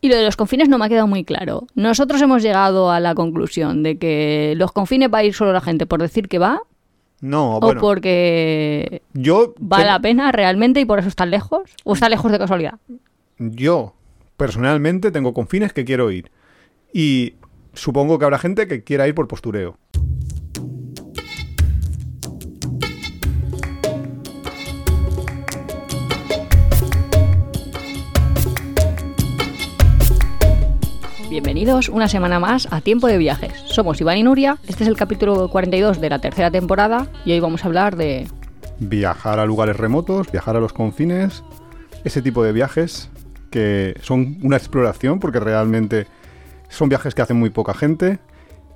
Y lo de los confines no me ha quedado muy claro. Nosotros hemos llegado a la conclusión de que los confines va a ir solo la gente por decir que va No, o bueno, porque yo, vale te- la pena realmente y por eso están lejos o está lejos de casualidad. yo personalmente tengo confines que quiero ir. Y supongo que habrá gente que quiera ir por postureo. Bienvenidos una semana más a Tiempo de Viajes. Somos Iván y Nuria, este es el capítulo 42 de la tercera temporada y hoy vamos a hablar de... Viajar a lugares remotos, viajar a los confines, ese tipo de viajes que son una exploración porque realmente son viajes que hacen muy poca gente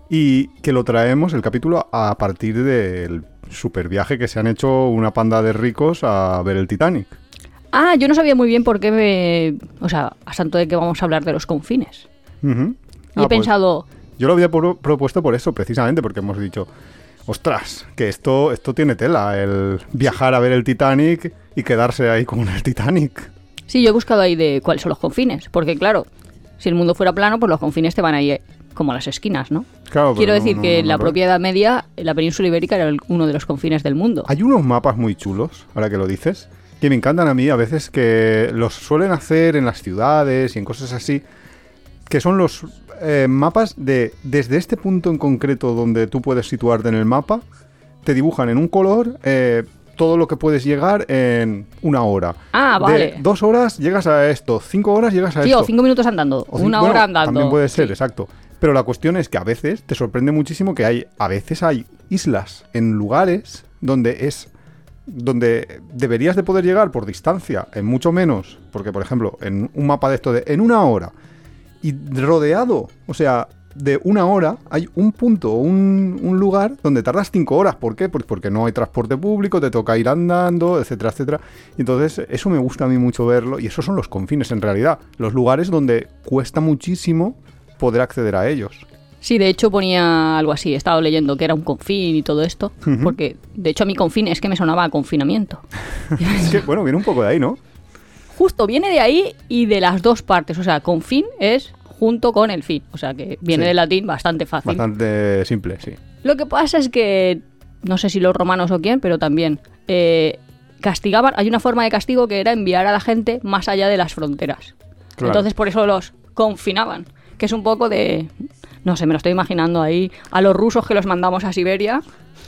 y que lo traemos el capítulo a partir del super viaje que se han hecho una panda de ricos a ver el Titanic. Ah, yo no sabía muy bien por qué me... O sea, a santo de que vamos a hablar de los confines. Y Ah, he pues pensado, yo lo había pro- propuesto por eso, precisamente, porque hemos dicho, ostras, que esto, esto tiene tela, el viajar a ver el Titanic y quedarse ahí con el Titanic. sí, yo he buscado ahí de cuáles son los confines, porque claro, si el mundo fuera plano, pues los confines te van ahí como a las esquinas, ¿no? Claro, Quiero decir no- que no en la propia Edad Media, la península ibérica era el- uno de los confines del mundo. Hay unos mapas muy chulos, ahora que lo dices, que me encantan a mí a veces que los suelen hacer en las ciudades y en cosas así, que son los eh, mapas de desde este punto en concreto donde tú puedes situarte en el mapa, te dibujan en un color eh, todo lo que puedes llegar en una hora. Ah, De vale. dos horas llegas a esto, cinco horas llegas a Sí, esto. o cinco minutos andando, O una bueno, hora andando. También puede ser, Sí. exacto. Pero la cuestión es que a veces te sorprende muchísimo que hay, a veces hay islas en lugares donde es donde deberías de poder llegar por distancia en mucho menos, porque por ejemplo, en un mapa de esto de en una hora y rodeado, o sea, de una hora hay un punto, un, un lugar donde tardas cinco horas. ¿Por qué? Pues porque no hay transporte público, te toca ir andando, etcétera, etcétera. Y entonces eso me gusta a mí mucho verlo y esos son los confines en realidad, los lugares donde cuesta muchísimo poder acceder a ellos. Sí, de hecho ponía algo así, he estado leyendo que era un confín y todo esto, porque de hecho a mi confín es que me sonaba a confinamiento. Es que, bueno, viene un poco de ahí, ¿no? Justo viene de ahí y de las dos partes, o sea, confín es junto con el fin, o sea que viene Sí. del latín bastante fácil. Bastante simple, sí. Lo que pasa es que, no sé si los romanos o quién, pero también eh, castigaban, hay una forma de castigo que era enviar a la gente más allá de las fronteras. Claro. Entonces por eso los confinaban, que es un poco de, no sé, me lo estoy imaginando ahí, a los rusos que los mandamos a Siberia.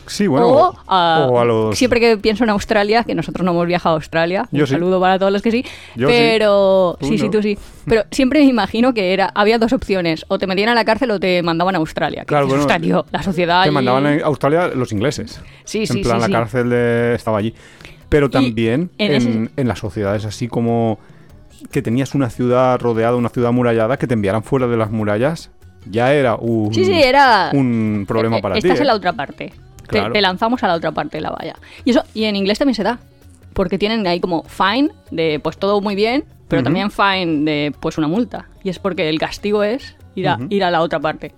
Sí, bueno. o, a, o a los... Siempre que pienso en Australia, que nosotros no hemos viajado a Australia, Yo un sí. saludo para todos los que sí, Yo sí. pero Tú sí, sí, no. tú sí. Pero siempre me imagino que era había dos opciones, o te metían a la cárcel o te mandaban a Australia. Que Claro, bueno, "Hostia, tío, la sociedad Te mandaban a Australia los ingleses. Sí, en sí, plan, sí, la cárcel de- estaba allí. Pero también en en, ese- en las sociedades así como que tenías una ciudad rodeada, una ciudad amurallada, que te enviaran fuera de las murallas, ya era un, Sí, sí, era un problema eh, para ti. Estás ¿eh? en la otra parte. Te- Claro. Te, lanzamos a la otra parte de la valla. Y eso y en inglés también se da, porque tienen ahí como fine de pues todo muy bien, pero también fine de pues una multa. Y es porque el castigo es ir a, ir a la otra parte.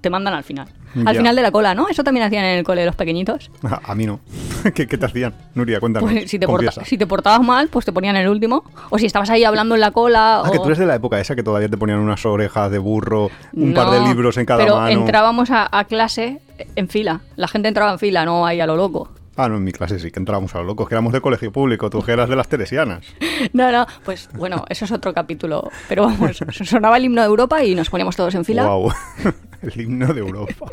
Te mandan al final. Al Ya. final de la cola, ¿no? Eso también hacían en el cole de los pequeñitos. A mí no. ¿Qué, qué te hacían? Nuria, cuéntanos. Pues si te, porta- si te portabas mal, pues te ponían el último. O si estabas ahí hablando en la cola. Ah, o... que tú eres de la época esa que todavía te ponían unas orejas de burro, un par de libros en cada pero mano. entrábamos a, a clase en fila. La gente entraba en fila, no ahí a lo loco. Ah, no, en mi clase sí, que entrábamos a los locos, que éramos de colegio público, tú que eras de las teresianas. No, no, pues bueno, eso es otro capítulo. Pero vamos, sonaba el himno de Europa y nos poníamos todos en fila. Wow. El himno de Europa.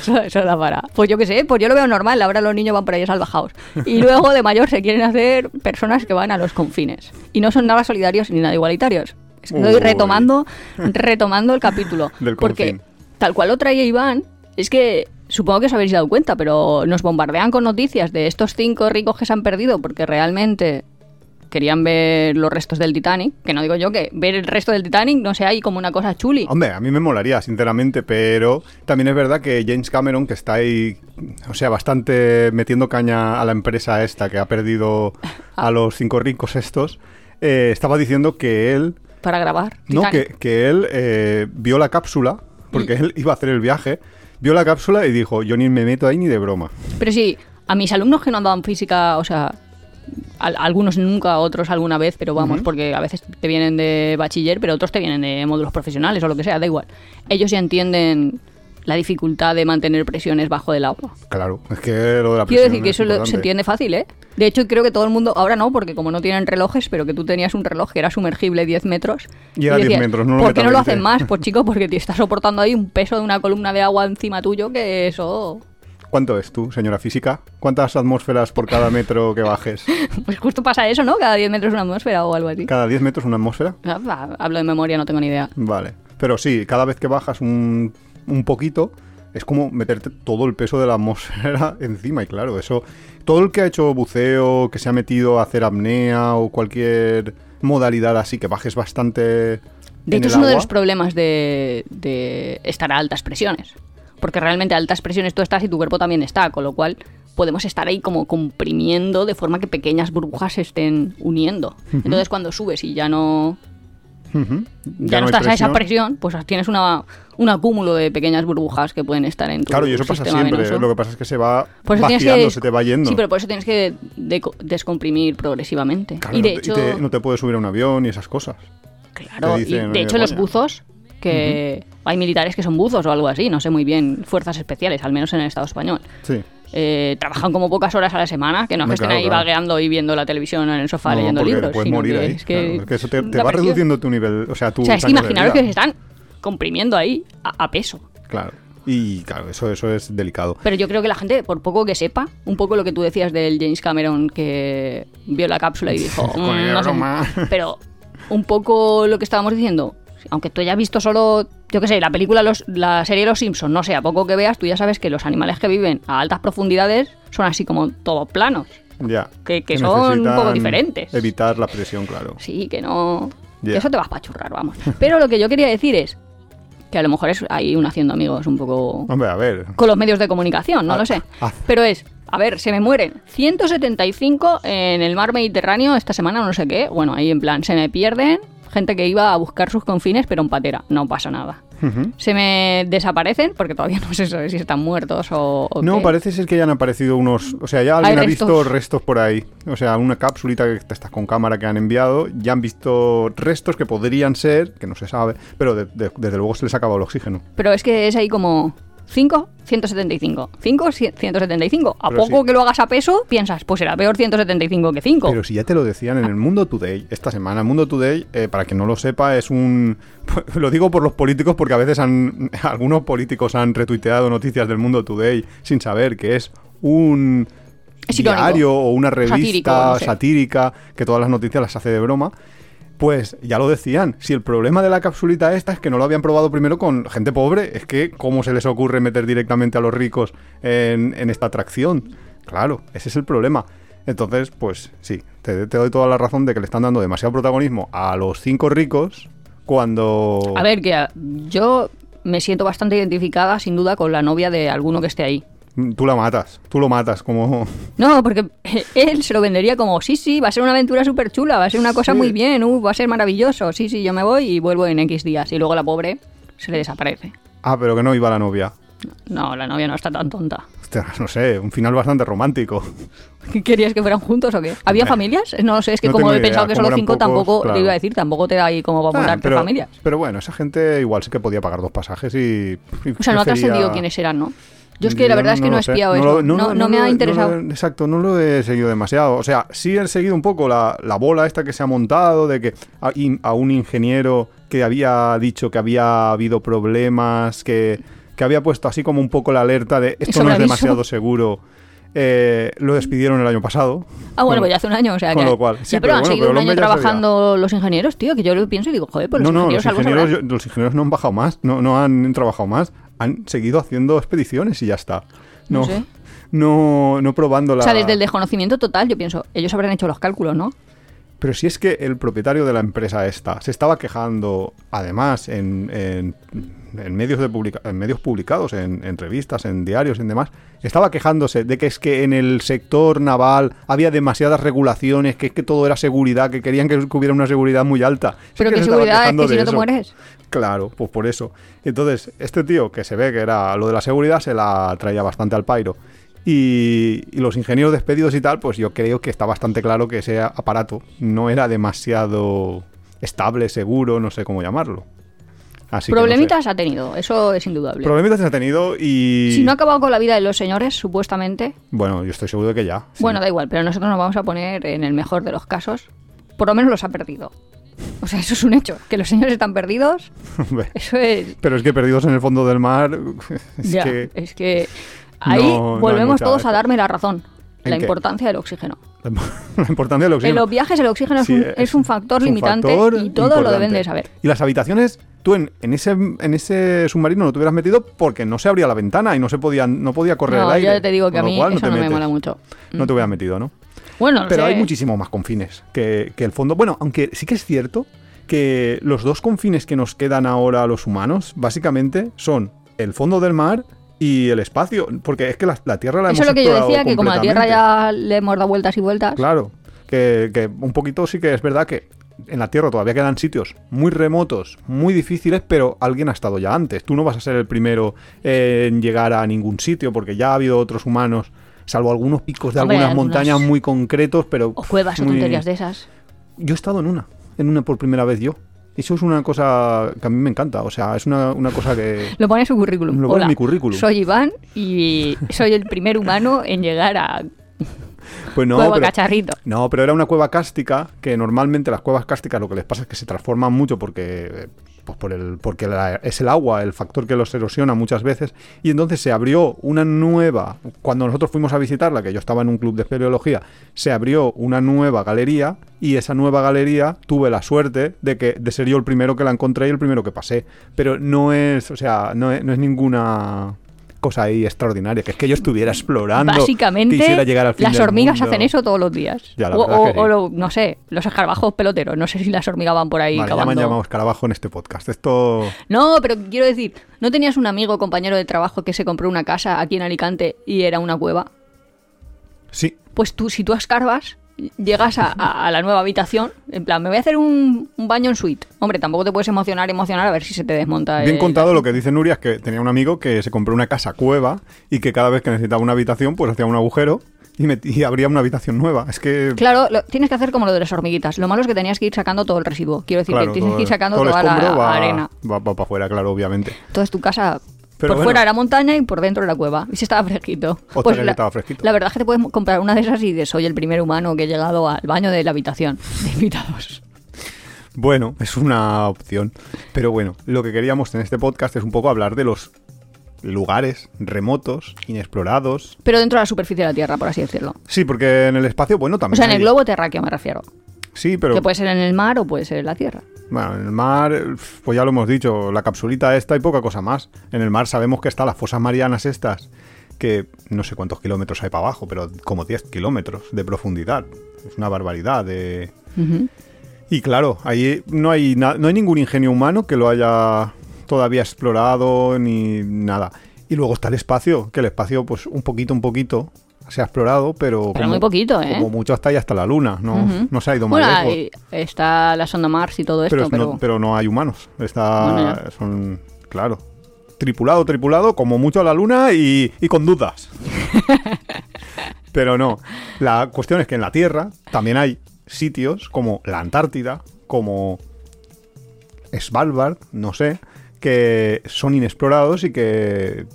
Eso, eso da para. Pues yo qué sé, pues yo lo veo normal. Ahora los niños van por ahí salvajados. Y luego de mayor se quieren hacer personas que van a los confines. Y no son nada solidarios ni nada igualitarios. Estoy Uy. retomando, retomando el capítulo. Del porque confín. tal cual lo traía Iván, es que supongo que os habéis dado cuenta, pero nos bombardean con noticias de estos cinco ricos que se han perdido porque realmente querían ver los restos del Titanic. Que no digo yo que ver el resto del Titanic no sea ahí como una cosa chuli. Hombre, a mí me molaría, sinceramente, pero también es verdad que James Cameron, que está ahí, o sea, bastante metiendo caña a la empresa esta que ha perdido a los cinco ricos estos, eh, estaba diciendo que él, Para grabar. no, que, que él eh, vio la cápsula, porque él iba a hacer el viaje, vio la cápsula y dijo, yo ni me meto ahí ni de broma. Pero sí, a mis alumnos que no andaban física, o sea, Al- algunos nunca, otros alguna vez, pero vamos, porque a veces te vienen de bachiller, pero otros te vienen de módulos profesionales o lo que sea, da igual. Ellos ya entienden la dificultad de mantener presiones bajo del agua. Claro, es que lo de la Quiero presión decir que es eso se entiende fácil, ¿eh? De hecho, creo que todo el mundo, ahora no, porque como no tienen relojes, pero que tú tenías un reloj que era sumergible 10 metros. Y era 10 decías, metros, no lo ¿Por qué no lo hacen más? Pues chico, porque te está soportando ahí un peso de una columna de agua encima tuyo que eso... ¿Cuánto es tú, señora física? ¿Cuántas atmósferas por cada metro que bajes? Pues justo pasa eso, ¿no? Cada 10 metros una atmósfera o algo así. ¿Cada 10 metros una atmósfera? Ah, Hablo de memoria, no tengo ni idea. Vale. Pero sí, cada vez que bajas un, un poquito, es como meterte todo el peso de la atmósfera encima. Y claro, eso. Todo el que ha hecho buceo, que se ha metido a hacer apnea o cualquier modalidad así, que bajes bastante. De hecho, es uno de los problemas de, de estar a altas presiones. Porque realmente a altas presiones tú estás y tu cuerpo también está, con lo cual podemos estar ahí como comprimiendo de forma que pequeñas burbujas se estén uniendo. Entonces cuando subes y ya no, Ya no, estás a esa presión. pues tienes una, un acúmulo de pequeñas burbujas que pueden estar en tu Claro, y eso pasa siempre. venoso. Lo que pasa es que se va vaciando, que- se te va yendo. Sí, pero por eso tienes que descomprimir progresivamente. Claro, y de no te- hecho, te- no te puedes subir a un avión y esas cosas. Claro, y de "Oye, hecho los coño". buzos, que hay militares que son buzos o algo así, no sé muy bien, fuerzas especiales, al menos en el Estado español. Sí. Eh, trabajan como pocas horas a la semana, que no es que estén claro, ahí claro. vagueando y viendo la televisión en el sofá No, leyendo libros. puedes sino morir que ahí. es que, claro, es que eso te, va presión- reduciendo tu nivel. O sea, tu O sea, es que imaginaros que se están comprimiendo ahí a, a peso. Claro. Y claro, eso, eso es delicado. Pero yo creo que la gente, por poco que sepa, un poco lo que tú decías del James Cameron que vio la cápsula y dijo, "Mm, el no sé". pero un poco lo que estábamos diciendo, aunque tú hayas visto solo, yo qué sé, la película, los, la serie Los Simpsons, no sé, a poco que veas, tú ya sabes que los animales que viven a altas profundidades son así como todos planos. Ya. Que- que son un poco diferentes. Evitar la presión, claro. Sí, que no... Que Eso te vas a pachurrar, vamos. Pero lo que yo quería decir es que a lo mejor es ahí un haciendo amigos un poco Hombre, a ver. con los medios de comunicación, no Ah, lo sé. ah. Pero es, a ver, se me mueren 175 en el mar Mediterráneo esta semana, no sé qué. Bueno, ahí en plan, se me pierden gente que iba a buscar sus confines, pero en patera, no pasa nada. Se me desaparecen, porque todavía no sé si están muertos o, o No, qué. parece ser que ya han aparecido unos. O sea, ya alguien ha restos. visto restos por ahí. O sea, una capsulita que estás con cámara que han enviado. Ya han visto restos que podrían ser, que no se sabe, pero de- de- desde luego se les ha acabado el oxígeno. Pero es que es ahí como 5, 175. 5, 175. A Pero poco sí. que lo hagas a peso, piensas, pues será peor 175 que 5. Pero si ya te lo decían en el Mundo Today esta semana. El Mundo Today, eh, para quien no lo sepa, es un. Lo digo por los políticos porque a veces han, algunos políticos han retuiteado noticias del Mundo Today sin saber que es un diario o una revista Satírico, no sé. satírica que todas las noticias las hace de broma. Pues ya lo decían, si el problema de la capsulita esta es que no lo habían probado primero con gente pobre, es que cómo se les ocurre meter directamente a los ricos en, en esta atracción. Claro, ese es el problema. Entonces, pues sí, te, te doy toda la razón de que le están dando demasiado protagonismo a los cinco ricos cuando... A ver, que yo me siento bastante identificada, sin duda, con la novia de alguno que esté ahí. Tú la matas, tú lo matas, como... No, porque él se lo vendería como, sí, sí, va a ser una aventura súper chula, va a ser una cosa Sí. muy bien, uh, va a ser maravilloso, sí, sí, yo me voy y vuelvo en X días. Y luego la pobre se le desaparece. Ah, pero que no iba la novia. No, la novia no está tan tonta. Hostia, no sé, un final bastante romántico. ¿Qué ¿Querías que fueran juntos o qué? ¿Había familias? No sé, es que No como he idea, pensado que como solo cinco, pocos, tampoco, claro. te iba a decir, tampoco te da ahí como para Ah, montarte pero, familias. pero bueno, esa gente igual sí que podía pagar dos pasajes y... y O sea, no ha prefería- trascendido quiénes eran, ¿no? Yo es que la verdad es que no, he espiado eso. lo- No, me ha interesado. exacto, no lo he seguido demasiado. O sea, sí he seguido un poco la, la bola esta que se ha montado de que a, un ingeniero que había dicho que había habido problemas, que, que había puesto así como un poco la alerta de esto no es demasiado seguro. eh, lo despidieron el año pasado. Ah, bueno, pues ya hace un año, o sea con que... lo cual, Ya, sí, pero, pero han bueno, seguido pero un año ya trabajando los ingenieros, tío, que yo lo pienso y digo, joder, pues los no, no, los ingenieros algo ingenieros, sabrán. yo- los ingenieros no han bajado más, no, no han trabajado más, han seguido haciendo expediciones y ya está. No No, sé. no, no probando la... O sea, desde el desconocimiento total, yo pienso, ellos habrán hecho los cálculos, ¿no? Pero si es que el propietario de la empresa esta se estaba quejando, además, en, en- en medios, de publica- en medios publicados, en, en revistas, en diarios, en demás, estaba quejándose de que es que en el sector naval había demasiadas regulaciones, que es que todo era seguridad, que querían que hubiera una seguridad muy alta. Pero que qué seguridad es que si no te mueres. Claro, pues por eso. Entonces, este tío que se ve que era lo de la seguridad se la traía bastante al pairo. Y, y los ingenieros despedidos y tal, pues yo creo que está bastante claro que ese aparato no era demasiado estable, seguro, no sé cómo llamarlo. Así que no sé. Problemitas ha tenido, eso es indudable. Problemitas se ha tenido y... Si no ha acabado con la vida de los señores, supuestamente. Bueno, yo estoy seguro de que ya. sí. Bueno, da igual, pero nosotros nos vamos a poner en el mejor de los casos. Por lo menos los ha perdido. O sea, eso es un hecho. Que los señores están perdidos, eso es. Pero es que perdidos en el fondo del mar... Es ya, que es que ahí No, no volvemos todos a darme la razón. ¿En La qué? importancia del oxígeno. la importancia del En oxígeno. los viajes el oxígeno es, Sí, un, es un factor es un limitante factor y todo lo deben de saber. Y las habitaciones, tú en, en ese, en ese submarino no te hubieras metido porque no se abría la ventana y no se podía, no podía correr No, el aire. yo te digo que a mí cual, eso te no me mola mucho. No te hubieras metido, ¿no? Bueno, Pero sé. hay muchísimo más confines que, que el fondo. Bueno, aunque sí que es cierto que los dos confines que nos quedan ahora a los humanos, básicamente, son el fondo del mar y el espacio. Porque es que la, la Tierra la Eso hemos es lo que yo decía, que como la Tierra ya le hemos dado vueltas y vueltas. Claro, que, que un poquito sí que es verdad que en la Tierra todavía quedan sitios muy remotos, muy difíciles, pero alguien ha estado ya antes. Tú no vas a ser el primero en llegar a ningún sitio porque ya ha habido otros humanos, salvo algunos picos de Hombre, algunas algunos- montañas muy concretos, pero... O cuevas o tonterías de esas. Yo he estado en una, en una por primera vez yo. Eso es una cosa que a mí me encanta, o sea, es una, una cosa que... Lo pone en su currículum. Lo pone en mi currículum. Soy Iván y soy el primer humano en llegar a Pues no, Cueva pero- Cacharrito. No, pero era una cueva cástica que normalmente las cuevas cásticas lo que les pasa es que se transforman mucho porque eh, pues por el porque la- es el agua el factor que los erosiona muchas veces. Y entonces se abrió una nueva cuando nosotros fuimos a visitarla que yo estaba en un club de espeleología se abrió una nueva galería y esa nueva galería tuve la suerte de que de ser yo el primero que la encontré y el primero que pasé. Pero no es o sea no es, no es ninguna cosa ahí extraordinaria que es que yo estuviera explorando Básicamente, quisiera llegar al fin las del hormigas mundo. hacen eso todos los días. Ya, o, o- sí. o lo- no sé, los escarabajos peloteros. No sé si las hormigas van por ahí Vale, ya me han cavando. llamado escarabajo en este podcast. Esto. No, pero quiero decir, ¿no tenías un amigo, compañero de trabajo, que se compró una casa aquí en Alicante y era una cueva? Sí, Pues tú, si tú escarbas, llegas a, a- a la nueva habitación, en plan, me voy a hacer un, un baño en suite. Hombre, tampoco te puedes emocionar, emocionar a ver si se te desmonta. bien el- contado lo que dice Nuria es que tenía un amigo que se compró una casa cueva y que cada vez que necesitaba una habitación, pues hacía un agujero y, y abría una habitación nueva. Es que. Claro, lo- tienes que hacer como lo de las hormiguitas. Lo malo es que tenías que ir sacando todo el residuo. Quiero decir, claro, que tienes que ir sacando toda la escombro va, arena. Va, para afuera, claro, obviamente. Entonces tu casa Pero por bueno. fuera era montaña y por dentro era cueva. Y si estaba fresquito. Pues la, estaba fresquito. la verdad es que te puedes comprar una de esas y de soy el primer humano que he llegado al baño de la habitación de invitados. Bueno, es una opción. Pero bueno, lo que queríamos en este podcast es un poco hablar de los lugares remotos, inexplorados. Pero dentro de la superficie de la Tierra, por así decirlo. Sí, porque en el espacio, bueno, O también. sea, en el globo terráqueo me refiero. Sí, pero. Que puede ser en el mar o puede ser en la Tierra. Bueno, en el mar, pues ya lo hemos dicho, la capsulita esta y poca cosa más. En el mar sabemos que están las fosas marianas estas, que no sé cuántos kilómetros hay para abajo, pero como 10 kilómetros de profundidad. Es una barbaridad de... Y claro, ahí no hay, no hay ningún ingenio humano que lo haya todavía explorado ni nada. Y luego está el espacio, que el espacio pues un poquito, un poquito se ha explorado, pero... Pero muy poquito, ¿eh? Como mucho hasta ahí, hasta la luna, no, no se ha ido más Bueno, lejos. está la sonda Mars y todo esto, pero, pero... No, pero no hay humanos. Está, Bueno, son, claro, tripulado, tripulado, como mucho a la luna y, y con dudas. pero no. La cuestión es que en la Tierra también hay sitios como la Antártida, como Svalbard, no sé, que son inexplorados y que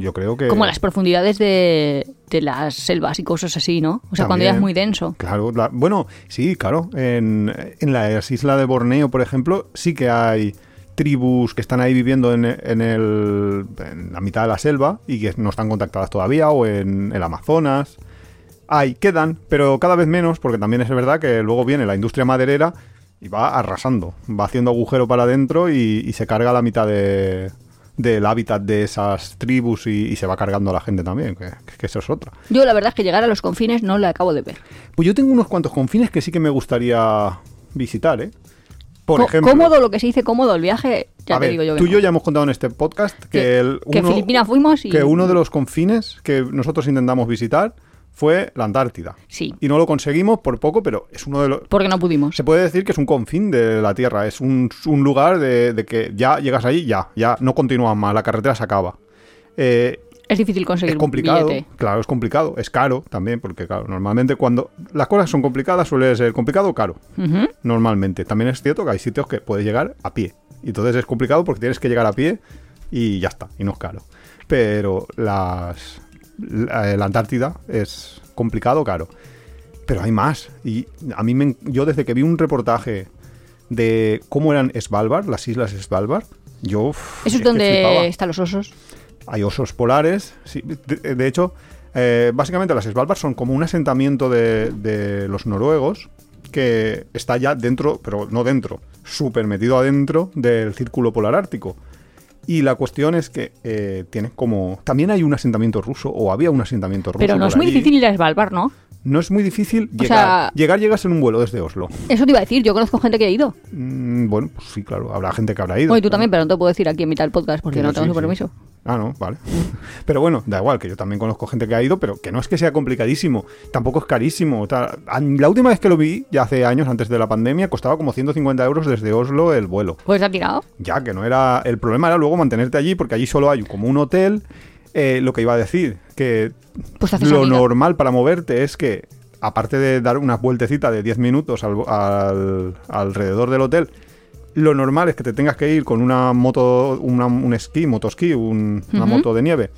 yo creo que... Como las profundidades de, de las selvas y cosas así, ¿no? O sea, cuando ya es muy denso. Claro, la- bueno, sí, claro. En, en las islas de Borneo, por ejemplo, sí que hay tribus que están ahí viviendo en, en el, en la mitad de la selva y que no están contactadas todavía, o en el Amazonas. Hay, quedan, pero cada vez menos, porque también es verdad que luego viene la industria maderera y va arrasando, va haciendo agujero para adentro y, y se carga la mitad de, del hábitat de esas tribus y, y se va cargando a la gente también, que, que eso es otra. Yo la verdad es que llegar a los confines no lo acabo de ver. Pues yo tengo unos cuantos confines que sí que me gustaría visitar, ¿eh? Por ejemplo, Cómodo, lo que se dice cómodo el viaje, ya a te ver, digo yo tú y yo ya hemos contado en este podcast que, Que- el, que Filipinas fuimos y- que uno de los confines que nosotros intentamos visitar fue la Antártida. Sí, Y no lo conseguimos por poco, pero es uno de los... porque no pudimos. Se puede decir que es un confín de la Tierra, es un, un lugar de, de que ya llegas ahí, ya, ya no continúas más, la carretera se acaba. Eh, Es difícil conseguir Es complicado, billete. claro, es complicado, es caro también, porque claro, normalmente cuando las cosas son complicadas suele ser complicado o caro, normalmente. También es cierto que hay sitios que puedes llegar a pie, y entonces es complicado porque tienes que llegar a pie y ya está, y no es caro. Pero las la, la Antártida es complicado, caro. Pero hay más, y a mí me, yo desde que vi un reportaje de cómo eran Svalbard, las islas Svalbard, yo Eso es donde están los osos. Hay osos polares. sí, de, de hecho, eh, básicamente las Svalbard son como un asentamiento de, de los noruegos que está ya dentro, pero no dentro, súper metido adentro del círculo polar ártico. Y la cuestión es que eh, tiene como... También hay un asentamiento ruso, o había un asentamiento ruso. Pero no es muy allí. difícil ir a Svalbard, ¿no? No es muy difícil O llegar. sea- Llegar llegas en un vuelo desde Oslo. Eso te iba a decir, yo conozco gente que ha ido. Mm, bueno, pues sí, claro, habrá gente que habrá ido. Bueno, y tú también, pero no te puedo decir aquí en mitad del podcast porque Que no tengo sí, su sí. permiso. Ah, no, vale. Pero bueno, da igual, que yo también conozco gente que ha ido, pero que no es que sea complicadísimo, tampoco es carísimo. tal. La última vez que lo vi, ya hace años, antes de la pandemia, costaba como 150 euros desde Oslo el vuelo. Pues ha tirado. Ya que no era. El problema era luego mantenerte allí, porque allí solo hay como un hotel. Eh, lo que iba a decir, que Pues lo amiga. normal para moverte es que, aparte de dar una vueltecita de 10 minutos al- al- alrededor del hotel, lo normal es que te tengas que ir con una moto, una- un esquí, motosquí, un- una moto de nieve.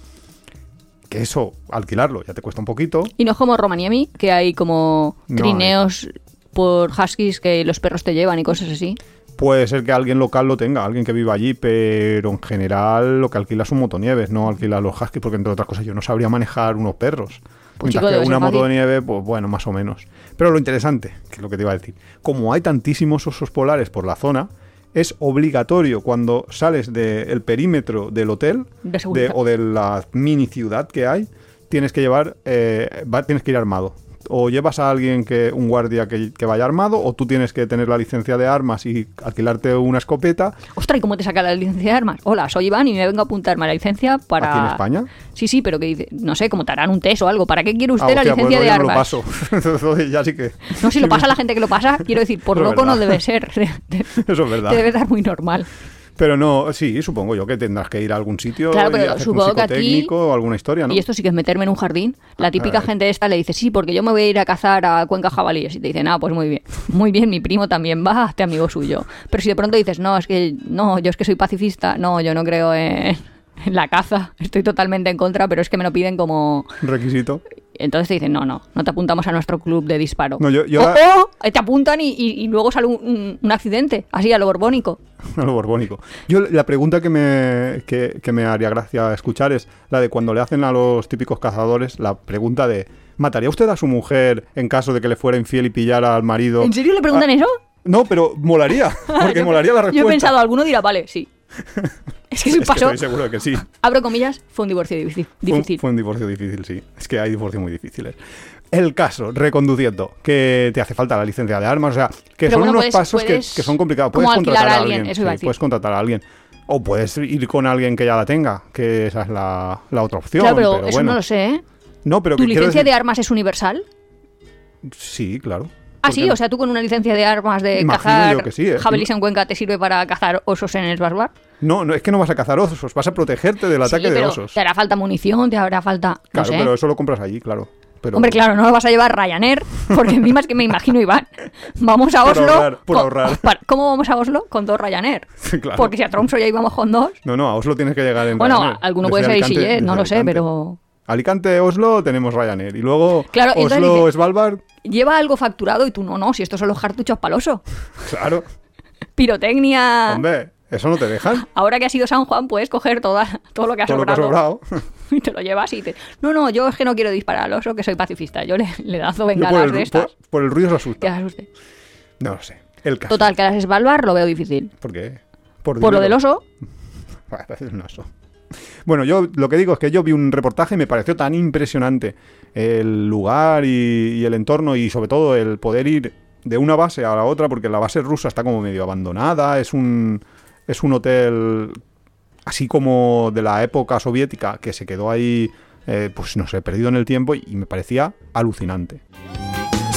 Que eso, alquilarlo, ya te cuesta un poquito. Y no es como Romaniemi, que hay como No trineos por huskies que los perros te llevan y cosas así. Puede ser que alguien local lo tenga, alguien que viva allí, pero en general lo que alquila son motonieves, no alquila los huskies, porque entre otras cosas yo no sabría manejar unos perros. Pues, Mientras chico, que una moto de nieve, pues bueno, más o menos. Pero lo interesante, que es lo que te iba a decir, como hay tantísimos osos polares por la zona, es obligatorio cuando sales del perímetro del hotel De o de la mini ciudad que hay, tienes que llevar, eh, va- tienes que ir armado. O llevas a alguien que, un guardia que, que vaya armado, o tú tienes que tener la licencia de armas y alquilarte una escopeta. Ostras, ¿y cómo te saca la licencia de armas? Hola, soy Iván y me vengo a apuntarme a la licencia para... ¿Aquí en España? Sí, sí, pero que dice, no sé, como te harán un test o algo. ¿Para qué quiere usted Ah, la hostia, pues licencia no, de yo no lo armas? paso. Ya sí que... No, si lo pasa la gente que lo pasa, quiero decir, por Eso loco no debe ser. Eso es verdad. Te debe dar muy normal. Pero no, sí, supongo yo que tendrás que ir a algún sitio Claro, y pero hacer supongo un que aquí- o alguna historia, ¿no? Y esto sí que es meterme en un jardín. La típica Ah. gente esta le dice, sí, porque yo me voy a ir a cazar a Cuenca Jabalíes. Y te dicen, ah, pues muy bien. Muy bien, mi primo también va, hazte amigo suyo. Pero si de pronto dices, no, es que no, yo es que soy pacifista, no, yo no creo en la caza, estoy totalmente en contra, pero es que me lo piden como... Requisito. Entonces te dicen, no, no, no te apuntamos a nuestro club de disparo. No, yo- yo O- la- o te apuntan y, y- y luego sale un, un- accidente, así a lo borbónico. A lo borbónico. Yo la pregunta que me, que, que me haría gracia escuchar es la de cuando le hacen a los típicos cazadores la pregunta de ¿mataría usted a su mujer en caso de que le fuera infiel y pillara al marido? ¿En serio le preguntan eso? No, pero molaría, porque Yo- molaría la respuesta. Yo he pensado, alguno dirá, vale, sí. Es que Es que pasó. estoy seguro de que sí. Abro comillas, fue un divorcio difícil. Fue un-. Fue, un divorcio difícil, sí. Es que hay divorcios muy difíciles. El caso, reconduciendo, que te hace falta la licencia de armas, o sea, que Pero son bueno, unos puedes- pasos que, puedes que son complicados. Puedes contratar a a alguien, a puedes contratar a alguien. O puedes ir con alguien que ya la tenga, que esa es la, la otra opción. Claro, pero, pero eso bueno. no lo sé, ¿eh? No, pero ¿Tu licencia de armas es universal? Sí, claro. Ah, ¿Por sí, no? o sea, tú con una licencia de armas de Imagino cazar que sí, ¿eh? en Cuenca te sirve para cazar osos en el Svalbard. No, no, es que no vas a cazar osos, vas a protegerte del Sí, ataque de osos. Te hará falta munición, te hará falta. No Claro, sé. pero eso lo compras allí, claro. Pero, Hombre, claro, no lo vas a llevar Ryanair, porque encima es que me imagino, Iván. Vamos a Por Oslo. ahorrar, por con- ahorrar. para- ¿Cómo vamos a Oslo? Con dos Ryanair. Claro. Porque si a Tromso ya íbamos con dos. No, no, a Oslo tienes que llegar en Bueno, Ryanair. alguno Desde puede ser Alicante- no lo sé, pero. Alicante, Oslo, tenemos Ryanair. Y luego Claro, y entonces Oslo, dice- Svalbard, Lleva algo facturado y tú no, no, si estos son los cartuchos paloso. claro. Pirotecnia. Hombre, eso no te dejan. Ahora que ha sido San Juan, puedes coger toda, todo lo que ha Todo lo que sobrado sobrado. y te lo llevas y te. No, no, yo es que no quiero disparar al oso, que soy pacifista. Yo le, le por, bengalas el, de estas. por- por el ruido se asusta. asuste. No lo sé. El caso. Total, que las Svalbard lo veo difícil. ¿Por qué? Por lo del oso, es un oso. Bueno, yo lo que digo es que yo vi un reportaje y me pareció tan impresionante el lugar y, el entorno y sobre todo el poder ir de una base a la otra porque la base rusa está como medio abandonada, es un es un hotel así como de la época soviética que se quedó ahí eh, pues no sé, perdido en el tiempo y me parecía alucinante.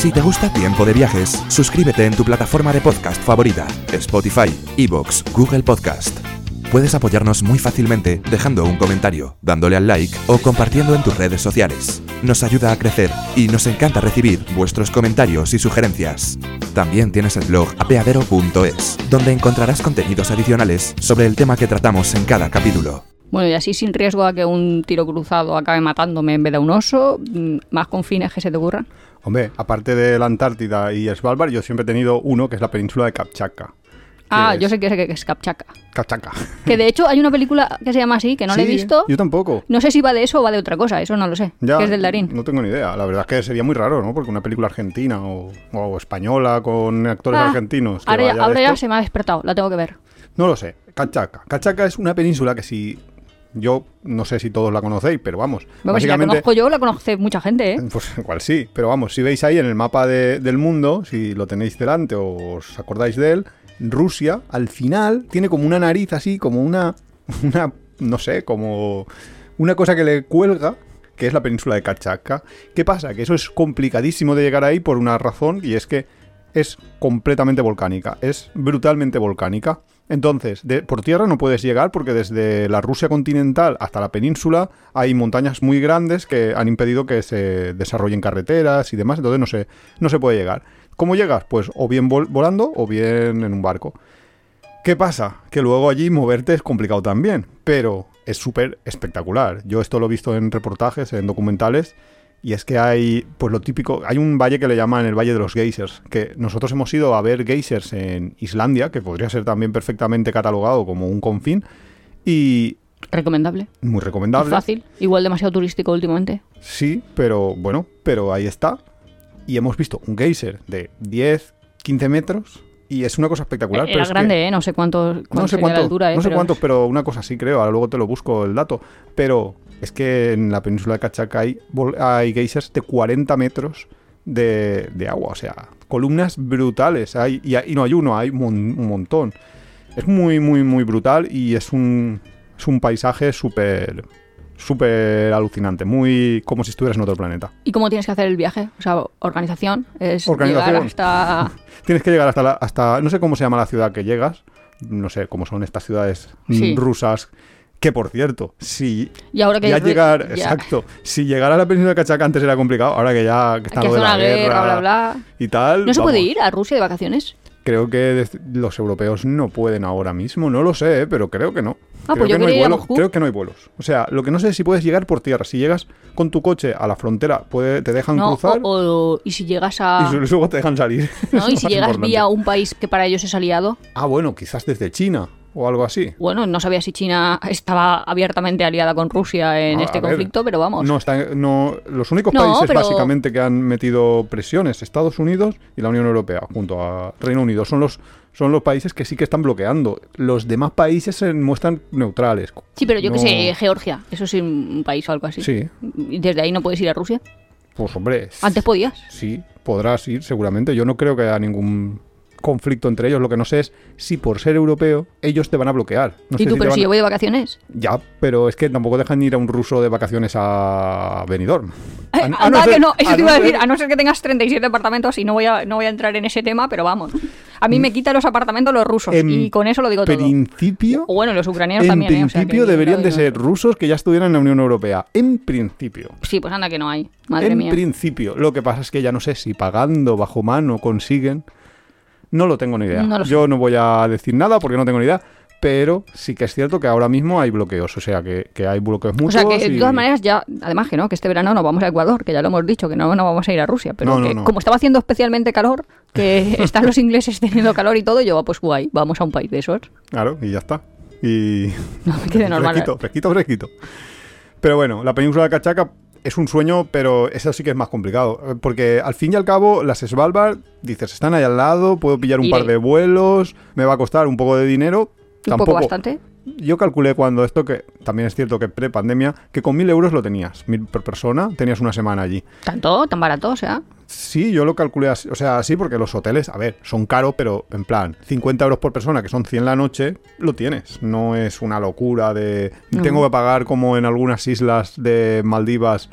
Si te gusta Tiempo de Viajes, suscríbete en tu plataforma de podcast favorita, Spotify, Evox, Google Podcast. Puedes apoyarnos muy fácilmente dejando un comentario, dándole al like o compartiendo en tus redes sociales. Nos ayuda a crecer y nos encanta recibir vuestros comentarios y sugerencias. También tienes el blog apeadero.es, donde encontrarás contenidos adicionales sobre el tema que tratamos en cada capítulo. Bueno, y así sin riesgo a que un tiro cruzado acabe matándome en vez de un oso, mm, más con fines que se te ocurran. Hombre, aparte de la Antártida y Svalbard, yo siempre he tenido uno que es la península de Kamchatka. Ah, yo sé que, que es Kapchaka. Kamchatka. Que de hecho hay una película que se llama así, que no la he visto. Yo tampoco. No sé si va de eso o va de otra cosa, eso no lo sé. Ya, que es del Darín. No tengo ni idea. La verdad es que sería muy raro, ¿no? Porque una película argentina o, o española con actores Ah, argentinos. Ahora, ya, ahora se me ha despertado, la tengo que ver. No lo sé. Kamchatka. Kamchatka es una península que si... Yo no sé si todos la conocéis, pero vamos. Vamos, si la conozco yo, la conoce mucha gente, ¿eh? Pues igual sí, pero vamos, si veis ahí en el mapa de- del mundo, si lo tenéis delante o os acordáis de él, Rusia al final tiene como una nariz así, como una, una no sé, como una cosa que le cuelga, que es la península de Kamchatka. ¿Qué pasa? Que eso es complicadísimo de llegar ahí por una razón y es que es completamente volcánica, es brutalmente volcánica. Entonces, por tierra no puedes llegar porque desde la Rusia continental hasta la península hay montañas muy grandes que han impedido que se desarrollen carreteras y demás, entonces no se, no se puede llegar. ¿Cómo llegas? Pues o bien vol- volando o bien en un barco. ¿Qué pasa? Que luego allí moverte es complicado también, pero es súper espectacular. Yo esto lo he visto en reportajes, en documentales, y es que hay, pues lo típico, hay un valle que le llaman el Valle de los Geysers, que nosotros hemos ido a ver geysers en Islandia, que podría ser también perfectamente catalogado como un confín, y Recomendable. muy recomendable. Fácil. Igual demasiado turístico últimamente. Sí, pero bueno, pero ahí está. Y hemos visto un geyser de 10, 15 metros, y es una cosa espectacular. pero Era es que- grande, ¿eh? No sé cuánto, cuánto no sé cuánto, la altura, ¿eh? no sé pero- cuánto, pero una cosa sí creo. Ahora luego te lo busco el dato. Pero es que en la península de Cachaca hay, geysers de 40 metros de, de agua. O sea, columnas brutales. Hay, y, hay- y no hay uno, hay un, un montón. Es muy, muy, muy brutal y es un, es un paisaje súper súper alucinante, muy como si estuvieras en otro planeta. ¿Y cómo tienes que hacer el viaje? O sea, organización. Es Organización. llegar hasta... Tienes que llegar hasta, la- hasta no sé cómo se llama la ciudad que llegas, no sé cómo son estas ciudades mm, Sí. rusas, que por cierto, si Y ahora que ya llegar, ya- exacto, si llegar a la península de Cachaca antes era complicado, ahora que ya que está lo de la guerra, guerra bla, bla. y tal, ¿No se puede ir a Rusia de vacaciones? Creo que los europeos no pueden ahora mismo, no lo sé, ¿eh? pero creo que no. Ah, creo, pues yo que no hay vuelos, creo que no hay vuelos. O sea, lo que no sé es si puedes llegar por tierra. Si llegas con tu coche a la frontera, puede, te dejan No, cruzar o, o- y si llegas a... y luego te dejan salir. Y si llegas importante. vía un país que para ellos es aliado. Ah, bueno, quizás desde China o algo así. Bueno, no sabía si China estaba abiertamente aliada con Rusia en este a ver, conflicto, pero vamos. No, está, no, los únicos No, países pero- básicamente que han metido presiones, Estados Unidos y la Unión Europea, junto a Reino Unido, son los, son los países que sí que están bloqueando. Los demás países se muestran neutrales. Sí, pero yo que sé, Georgia, eso es un país o algo así. Sí, ¿Y desde ahí no puedes ir a Rusia? pues hombre, Antes podías. sí, podrás ir seguramente. Yo no creo que haya ningún conflicto entre ellos. Lo que no sé es si por ser europeo ellos te van a bloquear. No ¿Y sé tú, si pero van si yo voy de vacaciones? Ya, pero es que tampoco dejan ir a un ruso de vacaciones a Benidorm. A- a anda ser- que no, eso te iba a ser- decir, a no ser que tengas 37 apartamentos y no voy a, no voy a entrar en ese tema, pero vamos. A mí me quitan los apartamentos los rusos En y con eso lo digo todo. principio, O bueno, los ucranianos en también, ¿eh? O sea, principio que- deberían de no- ser rusos que ya estuvieran en la Unión Europea. En principio. Sí, pues anda que no hay. Madre en mía. principio. Lo que pasa es que ya no sé si pagando bajo mano consiguen. No lo tengo ni idea. No. Yo no voy a decir nada porque no tengo ni idea. Pero sí que es cierto que ahora mismo hay bloqueos. O sea, que, que hay bloqueos O muchos. sea que de y- todas maneras ya, además que no, que este verano no vamos a Ecuador, que ya lo hemos dicho, que no, no vamos a ir a Rusia, pero no, que no. como estaba haciendo especialmente calor, que están los ingleses teniendo calor y todo, yo pues guay, vamos a un país de esos. Claro, y ya está. Y. No me quede normal. Fresquito, fresquito, fresquito. Pero bueno, la península de Cachaca es un sueño, pero eso sí que es más complicado. eh, Porque al fin y al cabo, las Svalbard, dices, están ahí al lado, puedo pillar un Iré. par de vuelos, me va a costar un poco de dinero. Un Tampoco, poco bastante. Yo calculé cuando esto, que también es cierto que pre-pandemia, que con mil euros lo tenías, mil por persona, tenías una semana allí. Tanto, tan barato, o sea. Sí, yo lo calculé así, o sea, así porque los hoteles, a ver, son caros, pero en plan, 50 euros por persona, que son 100 la noche, lo tienes. No es una locura de... No. Tengo que pagar como en algunas islas de Maldivas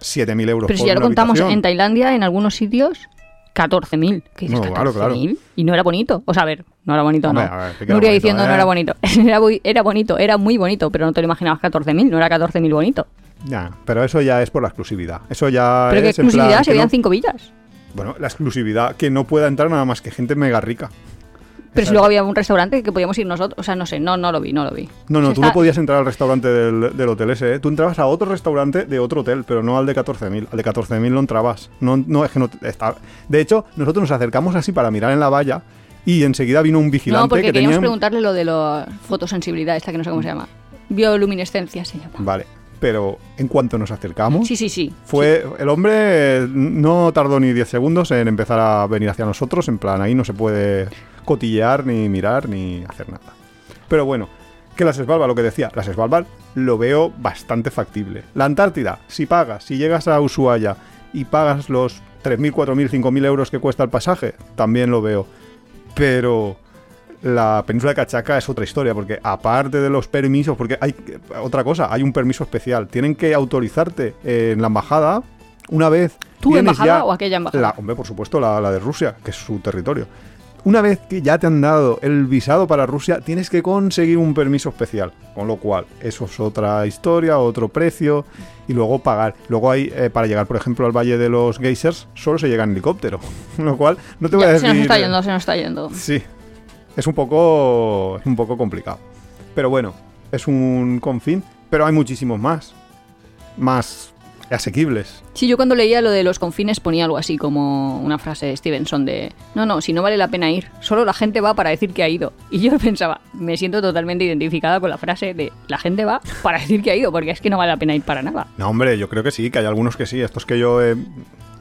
7.000 euros Pero si por ya lo una contamos habitación. en Tailandia, en algunos sitios, 14.000. ¿Qué dices, No, claro, claro. 14.000? Y no era bonito. O sea, a ver, no era bonito, Hombre, no. ver, sí bonito, diciendo ¿eh? no era bonito. era, era bonito, era muy bonito, pero no te lo imaginabas 14.000, no era 14.000 bonito. Ya, pero eso ya es por la exclusividad. Eso ya Pero que es en plan exclusividad se veían no- cinco villas. Bueno, la exclusividad, que no pueda entrar nada más que gente mega rica. Pero si luego había un restaurante que podíamos ir nosotros. O sea, no sé, no, no lo vi, no lo vi. No, no, tú está- no podías entrar al restaurante del, del hotel ese, ¿eh? Tú entrabas a otro restaurante de otro hotel, pero no al de 14.000. Al de 14.000 no entrabas. No, no, es que no... Está... De hecho, nosotros nos acercamos así para mirar en la valla y enseguida vino un vigilante No, porque que queríamos tenía... preguntarle lo de la fotosensibilidad, esta que no sé cómo se llama. Bioluminescencia se llama. Vale, pero en cuanto nos acercamos... Sí, sí, sí. Fue el hombre no tardó ni 10 segundos en empezar a venir hacia nosotros, en plan ahí no se puede cotillear ni mirar ni hacer nada. Pero bueno, que las Svalbard, lo que decía, las Svalbard lo veo bastante factible. La Antártida, si pagas, si llegas a Ushuaia y pagas los 3.000, 4.000, 5.000 euros que cuesta el pasaje, también lo veo. Pero la península de Cachaca es otra historia, porque aparte de los permisos, porque hay otra cosa, hay un permiso especial. Tienen que autorizarte en la embajada una vez. ¿Tu embajada ya o aquella embajada? La, hombre, por supuesto, la, la de Rusia, que es su territorio. Una vez que ya te han dado el visado para Rusia, tienes que conseguir un permiso especial. Con lo cual, eso es otra historia, otro precio. Y luego pagar. Luego hay, eh, para llegar, por ejemplo, al Valle de los Geysers, solo se llega en helicóptero. Con lo cual, no te voy a decir. se nos está yendo, se nos está yendo. Sí, es un poco, es un poco complicado. Pero bueno, es un confín, pero hay muchísimos más. Más asequibles. Sí, yo cuando leía lo de los confines ponía algo así como una frase de Stevenson de no, no, si no vale la pena ir, solo la gente va para decir que ha ido. Y yo pensaba, me siento totalmente identificada con la frase de la gente va para decir que ha ido, porque es que no vale la pena ir para nada. No, hombre, yo creo que sí, que hay algunos que sí. Estos que yo he,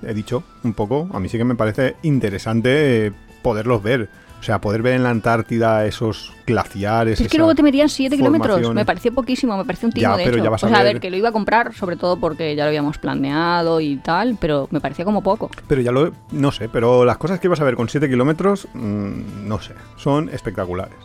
he dicho un poco, a mí sí que me parece interesante eh, poderlos ver. O sea, poder ver en la Antártida esos glaciares. Es que luego te metían 7 kilómetros, me pareció poquísimo, me pareció un timo Ya, de pero hecho. ya vas a o sea, a ver- ver, que lo iba a comprar, sobre todo porque ya lo habíamos planeado y tal, pero me parecía como poco. Pero ya lo. No sé, pero las cosas que vas a ver con 7 kilómetros, mm, no sé, son espectaculares.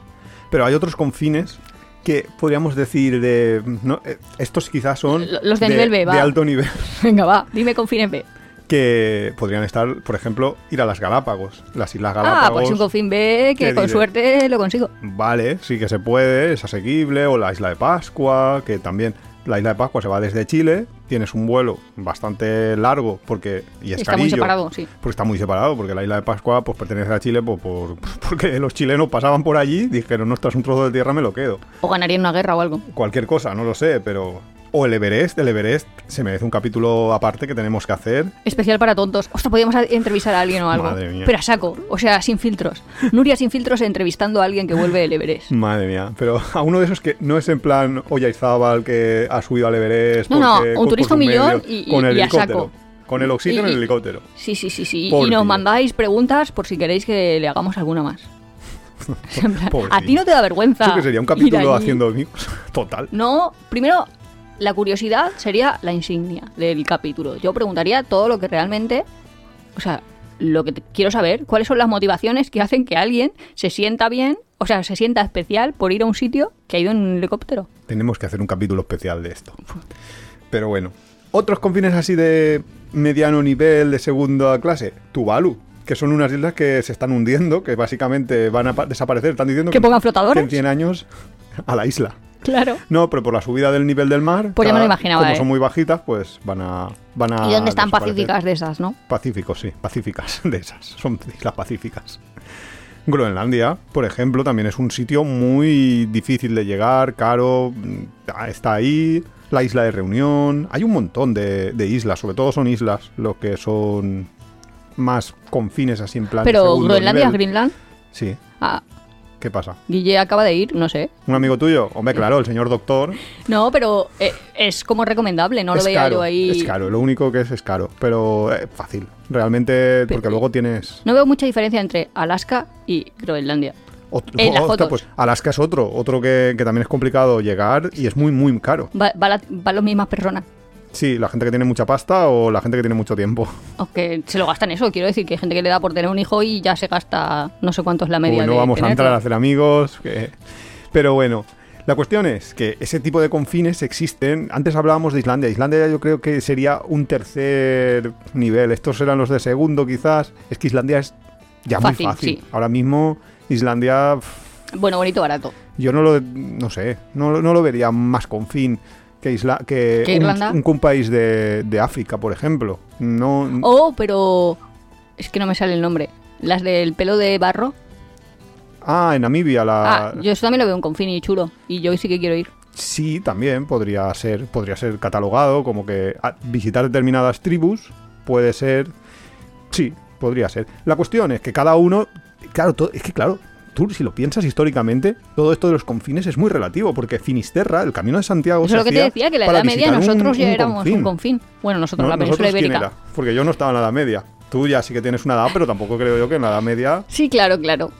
Pero hay otros confines que podríamos decir de. no, eh, estos quizás son. Los de nivel B, va. De alto nivel. Venga, va, dime confines B. Que podrían estar, por ejemplo, ir a las Galápagos. Las Islas Galápagos. Ah, pues un confín B que ¿qué con diré? suerte lo consigo. Vale, sí que se puede, es asequible. O la isla de Pascua, que también. La isla de Pascua se va desde Chile, tienes un vuelo bastante largo porque y es Está muy separado, sí. Porque está muy separado, porque la isla de Pascua pues pertenece a Chile pues, por, porque los chilenos pasaban por allí, dijeron, no, estás un trozo de tierra, me lo quedo. O ganaría en una guerra o algo. Cualquier cosa, no lo sé, pero... O el Everest, el Everest se merece un capítulo aparte que tenemos que hacer. Especial para tontos. Ostras, podríamos entrevistar a alguien o algo. Madre mía. Pero a saco, o sea, sin filtros. Nuria sin filtros entrevistando a alguien que vuelve del Everest. Madre mía, pero a uno de esos que no es en plan Ollaizábal que ha subido al Everest. No, no, un turista un millón y- con el y a helicóptero. saco. Con el oxígeno en el helicóptero. Sí, sí, sí, sí. Y nos tío. mandáis preguntas por si queréis que le hagamos alguna más. Plan, a ti no te da vergüenza. Eso que sería un capítulo haciendo amigos. Total. No, primero, la curiosidad sería la insignia del capítulo. Yo preguntaría todo lo que realmente. O sea, lo que quiero saber, cuáles son las motivaciones que hacen que alguien se sienta bien, o sea, se sienta especial por ir a un sitio que ha ido en un helicóptero. Tenemos que hacer un capítulo especial de esto. Pero bueno, otros confines así de mediano nivel, de segunda clase, Tuvalu, que son unas islas que se están hundiendo, que básicamente van a pa- desaparecer. Están diciendo ¿Que pongan que flotadores? en 100 años a la isla. Claro. No, pero por la subida del nivel del mar, Pues ya me lo imaginaba, como ¿eh? son muy bajitas, pues van a van a ¿Y dónde están pacíficas de esas, no? Pacíficos, sí, pacíficas de esas. Son islas pacíficas. Groenlandia, por ejemplo, también es un sitio muy difícil de llegar, caro, mm, está ahí. La isla de Reunión, hay un montón de, de islas, sobre todo son islas, lo que son más confines así en plan. Pero Groenlandia, nivel. Greenland. Sí, Ah, ¿qué pasa? Guille acaba de ir, no sé. ¿Un amigo tuyo? Hombre, claro, el señor doctor. No, pero eh, es como recomendable, no lo es veía caro, yo ahí. es caro, lo único que es es caro, pero eh, fácil. Realmente, porque luego tienes... No veo mucha diferencia entre Alaska y Groenlandia. Otro, En las Ostras, fotos. pues Alaska es otro, otro que, que también es complicado llegar y es muy, muy caro. Va, va la- van las mismas personas. Sí, la gente que tiene mucha pasta o la gente que tiene mucho tiempo. Aunque se lo gastan eso, quiero decir que hay gente que le da por tener un hijo y ya se gasta no sé cuánto es la media Uy, no de vamos a entrar a hacer amigos. que- Pero bueno, La cuestión es que ese tipo de confines existen. Antes hablábamos de Islandia. Islandia yo creo que sería un tercer nivel. Estos eran los de segundo quizás. Es que Islandia es ya Fácil, muy fácil. sí. Ahora mismo Islandia, Bueno, bonito, barato. yo no lo, no sé, no, no lo vería más confín que, Isla, que, ¿Que un- Irlanda? Un, un país de, de África, por ejemplo. No, Oh, pero... Es que no me sale el nombre. Las del pelo de barro. Ah, en Namibia la... Ah, yo eso también lo veo un confín y chulo. Y yo sí que quiero ir. Sí, también podría ser, podría ser catalogado como que ah, visitar determinadas tribus puede ser. Sí, podría ser. La cuestión es que cada uno, claro, es que claro, tú si lo piensas históricamente, todo esto de los confines es muy relativo, porque Finisterra, el Camino de Santiago, Eso se lo que te decía, que la Edad Media visitar un- nosotros ya un éramos confín. un confín. Bueno, nosotros, ¿No? la península ¿Nosotros ibérica. era? Porque yo no estaba en la Edad Media. Tú ya sí que tienes una edad, pero tampoco creo yo que en la Edad Media Sí, claro, claro.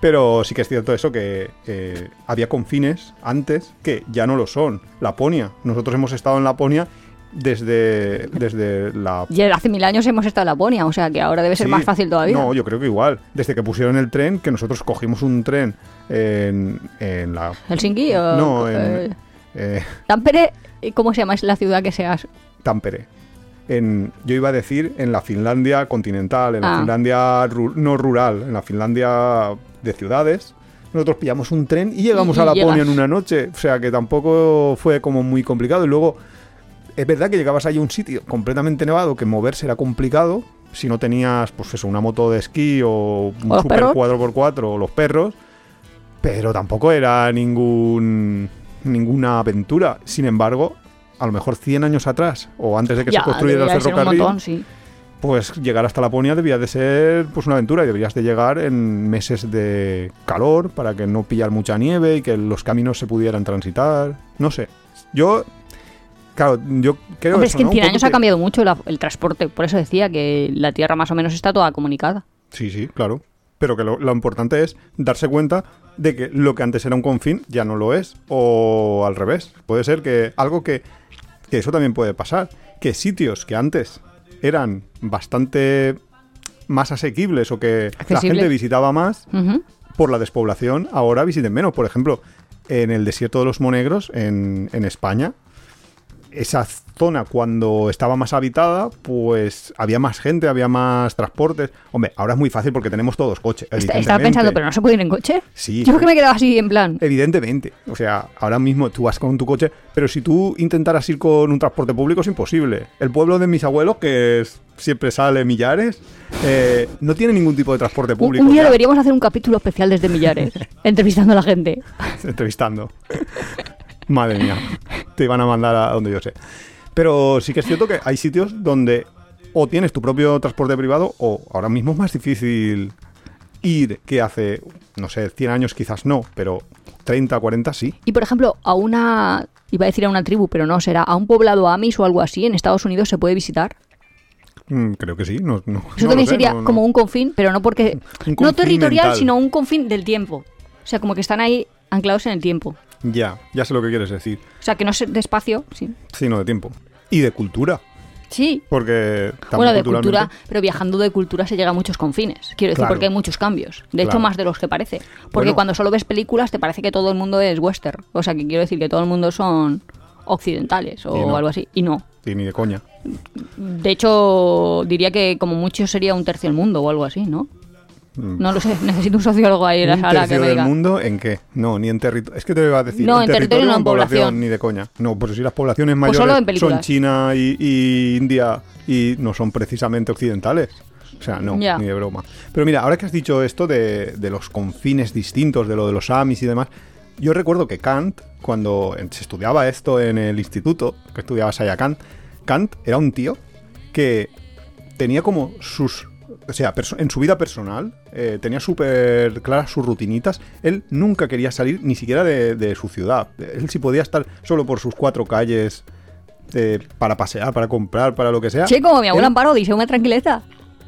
Pero sí que es cierto eso que eh, había confines antes que ya no lo son. Laponia. Nosotros hemos estado en Laponia desde, desde la... Y hace mil años hemos estado en Laponia, o sea que ahora debe ser Sí. más fácil todavía. No, yo creo que igual. Desde que pusieron el tren, que nosotros cogimos un tren en, en la... ¿Helsinki o...? No, en eh, eh, Tampere, ¿cómo se llama? Es la ciudad que seas. Tampere. En, yo iba a decir en la Finlandia continental, en la Ah. Finlandia ru- no rural, en la Finlandia de ciudades. Nosotros pillamos un tren y llegamos Y- a Laponia en una noche. O sea que tampoco fue como muy complicado. Y luego, es verdad que llegabas ahí a un sitio completamente nevado que moverse era complicado. Si no tenías, pues eso, una moto de esquí o un los super perros. 4x4 o los perros. Pero tampoco era ningún ninguna aventura. Sin embargo, a lo mejor 100 años atrás o antes de que ya, se construyera el ferrocarril, sí. pues llegar hasta Laponia debía de ser pues una aventura y deberías de llegar en meses de calor para que no pillar mucha nieve y que los caminos se pudieran transitar. No sé. Yo claro, yo creo Hombre, es eso, que en ¿no? Un 100 poco años ha cambiado mucho la- el transporte. Por eso decía que la Tierra más o menos está toda comunicada. Sí, sí, claro. Pero que lo, lo importante es darse cuenta de que lo que antes era un confín ya no lo es. O al revés. Puede ser que algo que, que eso también puede pasar. Que sitios que antes eran bastante más asequibles o que la gente visitaba más por la despoblación, ahora visiten menos. Por ejemplo, en el desierto de los Monegros, en, en España, esa zona cuando estaba más habitada, pues había más gente, había más transportes. Hombre, ahora es muy fácil porque tenemos todos coches. Está- Estaba pensando, ¿pero no se puede ir en coche? Sí. Yo que me quedaba así en plan... Evidentemente. O sea, ahora mismo tú vas con tu coche, pero si tú intentaras ir con un transporte público es imposible. El pueblo de mis abuelos, que es- siempre sale millares, eh, no tiene ningún tipo de transporte público. un día ya. deberíamos hacer un capítulo especial desde Millares, entrevistando a la gente. entrevistando. Madre mía, te iban a mandar a donde yo sé. Pero sí que es cierto que hay sitios donde o tienes tu propio transporte privado o ahora mismo es más difícil ir que hace, no sé, 100 años quizás no, pero 30, 40 sí. Y por ejemplo, a una... Iba a decir a una tribu, pero no, será a un poblado Amis o algo así en Estados Unidos se puede visitar. Mm, creo que sí. No, no- Eso no también sé, sería no- como un confín, pero no porque... No territorial, mental. sino un confín del tiempo. O sea, como que están ahí anclados en el tiempo. Ya, ya sé lo que quieres decir. O sea, que no es de espacio, sí. Sí, no de tiempo. Y de cultura. Sí. Porque también Bueno, de cultura, pero viajando de cultura se llega a muchos confines. Quiero decir, Claro. porque hay muchos cambios. De hecho, más de los que parece. Porque Bueno. cuando solo ves películas te parece que todo el mundo es western. O sea, que quiero decir que todo el mundo son occidentales o no. algo así. Y no. Y ni de coña. De hecho, diría que como mucho sería un tercio del mundo o algo así, ¿no? No lo sé, necesito un sociólogo ahí en la Mm. ¿Un sala que me del diga. mundo en qué? No, ni en territorio. Es que te iba a decir. No, en territorio no, en población. Ni de coña. No, pues si las poblaciones Pues mayores solo en son. China y, y India y no son precisamente occidentales. O sea, no, ni de broma. Pero mira, ahora que has dicho esto de, de los confines distintos, de lo de los Amis y demás, yo recuerdo que Kant, cuando se estudiaba esto en el instituto, que estudiabas ahí a Kant, Kant era un tío que tenía como sus... O sea, en su vida personal eh, tenía súper claras sus rutinitas. Él nunca quería salir ni siquiera de, de su ciudad. Él si podía estar solo por sus cuatro calles eh, para pasear, para comprar, para lo que sea. Sí, como mi abuela él- Amparo dice, una tranquileza.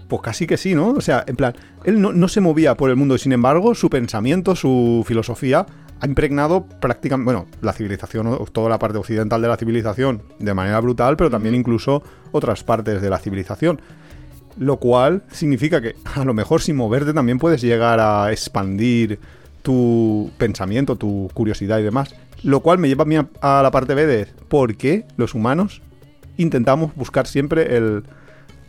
pues casi que sí, ¿no? O sea, en plan, él no, no se movía por el mundo y sin embargo su pensamiento, su filosofía ha impregnado prácticamente, bueno, la civilización, toda la parte occidental de la civilización de manera brutal, pero también incluso otras partes de la civilización. Lo cual significa que a lo mejor sin moverte también puedes llegar a expandir tu pensamiento, tu curiosidad y demás. Lo cual me lleva a, mí a, a la parte B de por qué los humanos intentamos buscar siempre el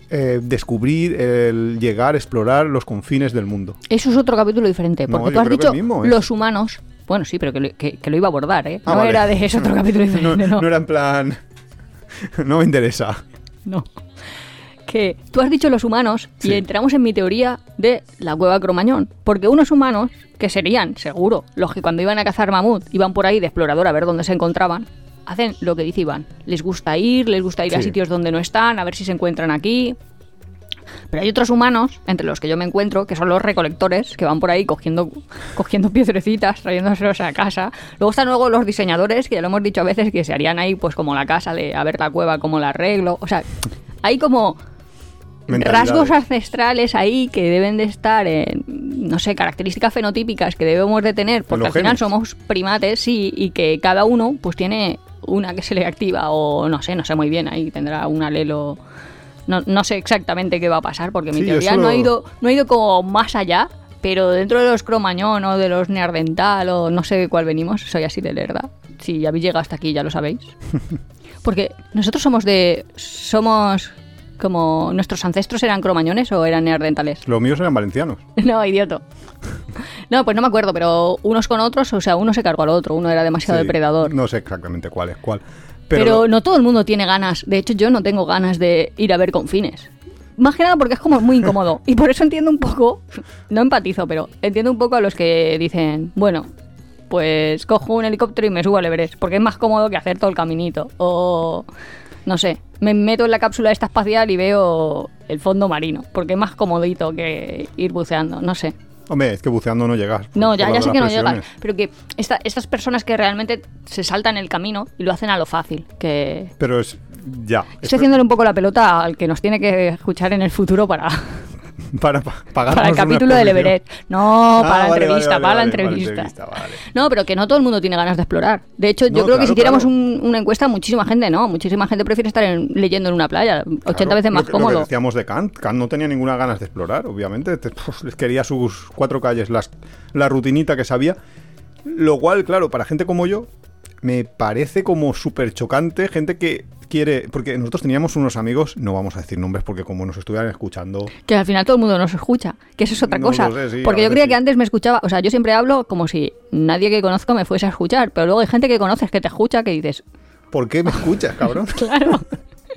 eh, descubrir, el llegar, explorar los confines del mundo. Eso es otro capítulo diferente, porque tú has dicho mismo, ¿eh? los humanos. Bueno, sí, pero que, lo- que- que lo iba a abordar, ¿eh? Ah, no vale. era de ese otro capítulo diferente, no. no era en plan... no me interesa. No. Que tú has dicho los humanos Sí. y entramos en mi teoría de la cueva Cromañón. Porque unos humanos, que serían, seguro, los que cuando iban a cazar mamut iban por ahí de explorador a ver dónde se encontraban, hacen lo que dice Iván. Les gusta ir, les gusta ir a sitios donde no están, a ver si se encuentran aquí. Pero hay otros humanos, entre los que yo me encuentro, que son los recolectores, que van por ahí cogiendo, cogiendo piedrecitas, trayéndoselos a casa. Luego están luego los diseñadores, que ya lo hemos dicho a veces, que se harían ahí pues como la casa, de a ver la cueva, cómo la arreglo. O sea, hay como. Rasgos ancestrales ahí que deben de estar en, no sé, características fenotípicas que debemos de tener, porque al final genes. somos primates, sí, y que cada uno pues tiene una que se le activa o no sé, no sé muy bien, ahí tendrá un alelo... No, no sé exactamente qué va a pasar, porque mi Sí, teoría solo- no, ha ido, no ha ido como más allá, pero dentro de los cromañón o de los neardental o no sé de cuál venimos, soy así de lerda. Si habéis llegado hasta aquí ya lo sabéis. Porque nosotros somos de... Somos como... ¿Nuestros ancestros eran cromañones o eran neardentales? Los míos eran valencianos. No, idioto. No, pues no me acuerdo, pero unos con otros, o sea, uno se cargó al otro, uno era demasiado Sí, depredador. No sé exactamente cuál es cuál. Pero, Pero, no todo el mundo tiene ganas. De hecho, yo no tengo ganas de ir a ver confines. Más que nada porque es como muy incómodo. Y por eso entiendo un poco, no empatizo, pero entiendo un poco a los que dicen, bueno, pues cojo un helicóptero y me subo al Everest, porque es más cómodo que hacer todo el caminito. O, no sé, me meto en la cápsula esta espacial y veo el fondo marino, porque es más comodito que ir buceando, no sé. Hombre, es que buceando no llegas. No, ya, ya sé que no presiones. llegan, pero que esta- estas personas que realmente se saltan el camino y lo hacen a lo fácil, que Pero es. Ya. estoy haciéndole un poco la pelota al que nos tiene que escuchar en el futuro para, Para, para el capítulo del. Everest. No, Ah, para la vale, entrevista, vale, para la entrevista. entrevista, vale. No, pero que no todo el mundo tiene ganas de explorar. De hecho, yo No, creo que si hiciéramos claro. un- una encuesta, muchísima gente no. Muchísima gente prefiere estar en- leyendo en una playa. 80 Claro, veces lo más Lo cómodo. que decíamos de Kant. Kant no tenía ninguna ganas de explorar, obviamente. Te- puf, les quería sus cuatro calles, las, la rutinita que sabía. Lo cual, claro, para gente como yo, me parece como súper chocante. Gente que quiere. Porque nosotros teníamos unos amigos, no vamos a decir nombres porque como nos estuvieran escuchando. Que al final todo el mundo nos escucha, que eso es otra No cosa. lo sé, sí, Porque yo creía sí. que antes me escuchaba, o sea, yo siempre hablo como si nadie que conozco me fuese a escuchar, pero luego hay gente que conoces que te escucha que dices, ¿Por qué me escuchas, cabrón? claro,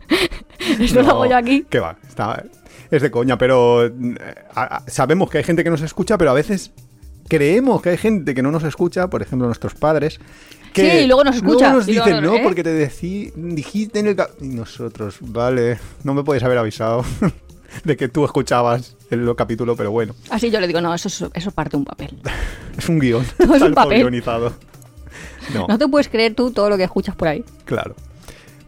esto lo No, hago yo aquí. Que va, está, es de coña, pero eh, a- a- sabemos que hay gente que nos escucha, pero a veces creemos que hay gente que no nos escucha, por ejemplo, nuestros padres. Sí, y luego nos escucha, nos luego dicen, no, ¿eh? porque te decí- dijiste en el... ca-". Y nosotros, vale, no me puedes haber avisado de que tú escuchabas el capítulo, pero bueno, Así yo le digo, no, eso es, eso es parte de un papel. es un guion. No, es un papel. guionizado. No, No te puedes creer tú todo lo que escuchas por ahí. claro.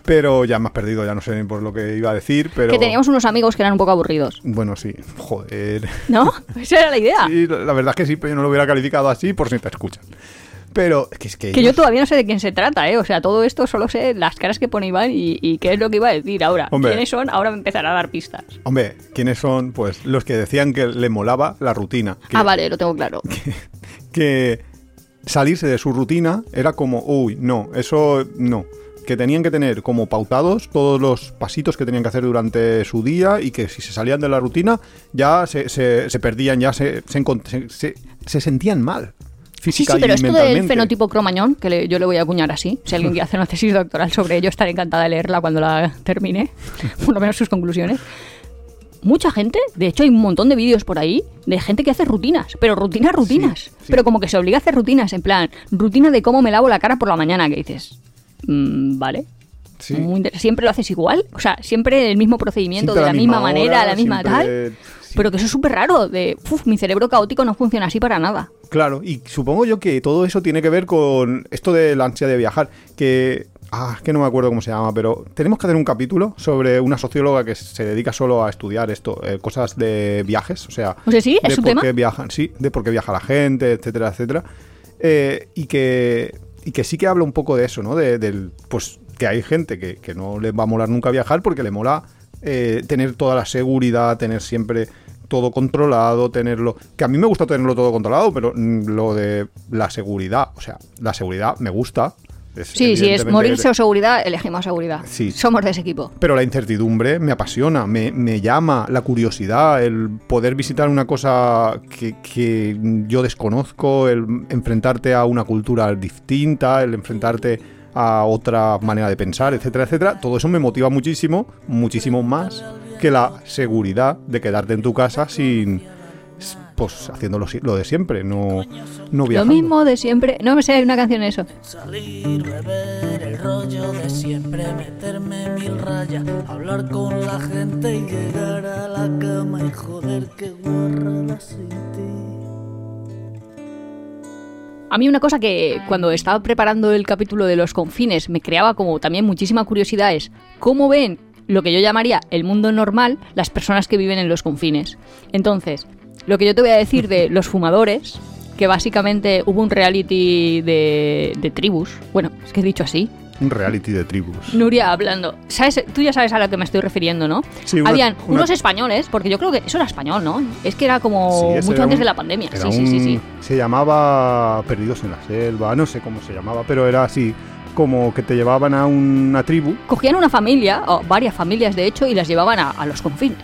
Pero ya me has perdido, ya no sé por lo que iba a decir, pero... Que teníamos unos amigos que eran un poco aburridos, Bueno, sí, joder. ¿no? Esa era la idea. Sí, la verdad es que sí, pero yo no lo hubiera calificado así por si te escuchan. Pero es que, es que, Que yo todavía no sé de quién se trata, ¿eh? O sea, todo esto solo sé las caras que pone Iván y, y qué es lo que iba a decir ahora. Hombre. ¿Quiénes son? Ahora me empezará a dar pistas. Hombre, ¿quiénes son? Pues los que decían que le molaba la rutina. Que, Ah, vale, lo tengo claro. que salirse de su rutina era como, uy, no, eso no. Que tenían que tener como pautados todos los pasitos que tenían que hacer durante su día y que si se salían de la rutina ya se, se- se perdían, ya se- se sentían mal. Sí, Física sí, pero y esto del fenotipo cromañón, que le- yo le voy a acuñar así, si alguien quiere hacer una tesis doctoral sobre ello, estaré encantada de leerla cuando la termine, por lo menos sus conclusiones. Mucha gente, de hecho hay un montón de vídeos por ahí de gente que hace rutinas, pero rutinas, rutinas. sí. Pero como que se obliga a hacer rutinas, en plan, rutina de cómo me lavo la cara por la mañana, que dices, mm, vale. Sí. Siempre lo haces igual, o sea, siempre el mismo procedimiento, Siempre de la, misma, hora, manera, la misma tal. Sí. Pero que eso es súper raro, de, "Uf, mi cerebro caótico no funciona así para nada. Claro, y supongo yo que todo eso tiene que ver con esto de la ansia de viajar, que... Ah, que no me acuerdo cómo se llama, pero tenemos que hacer un capítulo sobre una socióloga que se dedica solo a estudiar esto, eh, cosas de viajes, o sea... O sea, sí, es de su por tema. qué viajan, sí, de por qué viaja la gente, etcétera, etcétera. Eh, y que y que sí que habla un poco de eso, ¿no? De, del, pues que hay gente que, que no le va a molar nunca viajar porque le mola eh, tener toda la seguridad, tener siempre todo controlado, tenerlo... Que a mí me gusta tenerlo todo controlado, pero mm, lo de la seguridad, o sea, la seguridad me gusta. es Sí, si es morirse o seguridad, elegimos seguridad. Sí. Somos de ese equipo. Pero la incertidumbre me apasiona, me, me llama, la curiosidad, el poder visitar una cosa que, que yo desconozco, el enfrentarte a una cultura distinta, el enfrentarte a otra manera de pensar, etcétera, etcétera. Todo eso me motiva muchísimo, muchísimo más que la seguridad de quedarte en tu casa sin... Pues haciendo lo, lo de siempre, no, no Lo viajando. mismo de siempre. No me sé, hay una canción de eso. Salir, beber, el rollo de siempre, meterme mil rayas, hablar con la gente y llegar a la cama y joder que guarrada sin ti. A mí una cosa que cuando estaba preparando el capítulo de los confines me creaba como también muchísima curiosidad es cómo ven lo que yo llamaría el mundo normal las personas que viven en los confines. Entonces, lo que yo te voy a decir de los fumadores, que básicamente hubo un reality de, de tribus, bueno, es que he dicho así, Un reality de tribus. Nuria hablando. ¿Sabes? Tú ya sabes a lo que me estoy refiriendo, ¿no? Sí, una- Habían una- unos españoles, porque yo creo que eso era español, ¿no? Es que era como Sí, mucho era antes un- de la pandemia. Sí, sí, sí. Se llamaba Perdidos en la Selva, no sé cómo se llamaba, pero era así, como que te llevaban a una tribu. Cogían una familia, o varias familias de hecho, y las llevaban a, a los confines.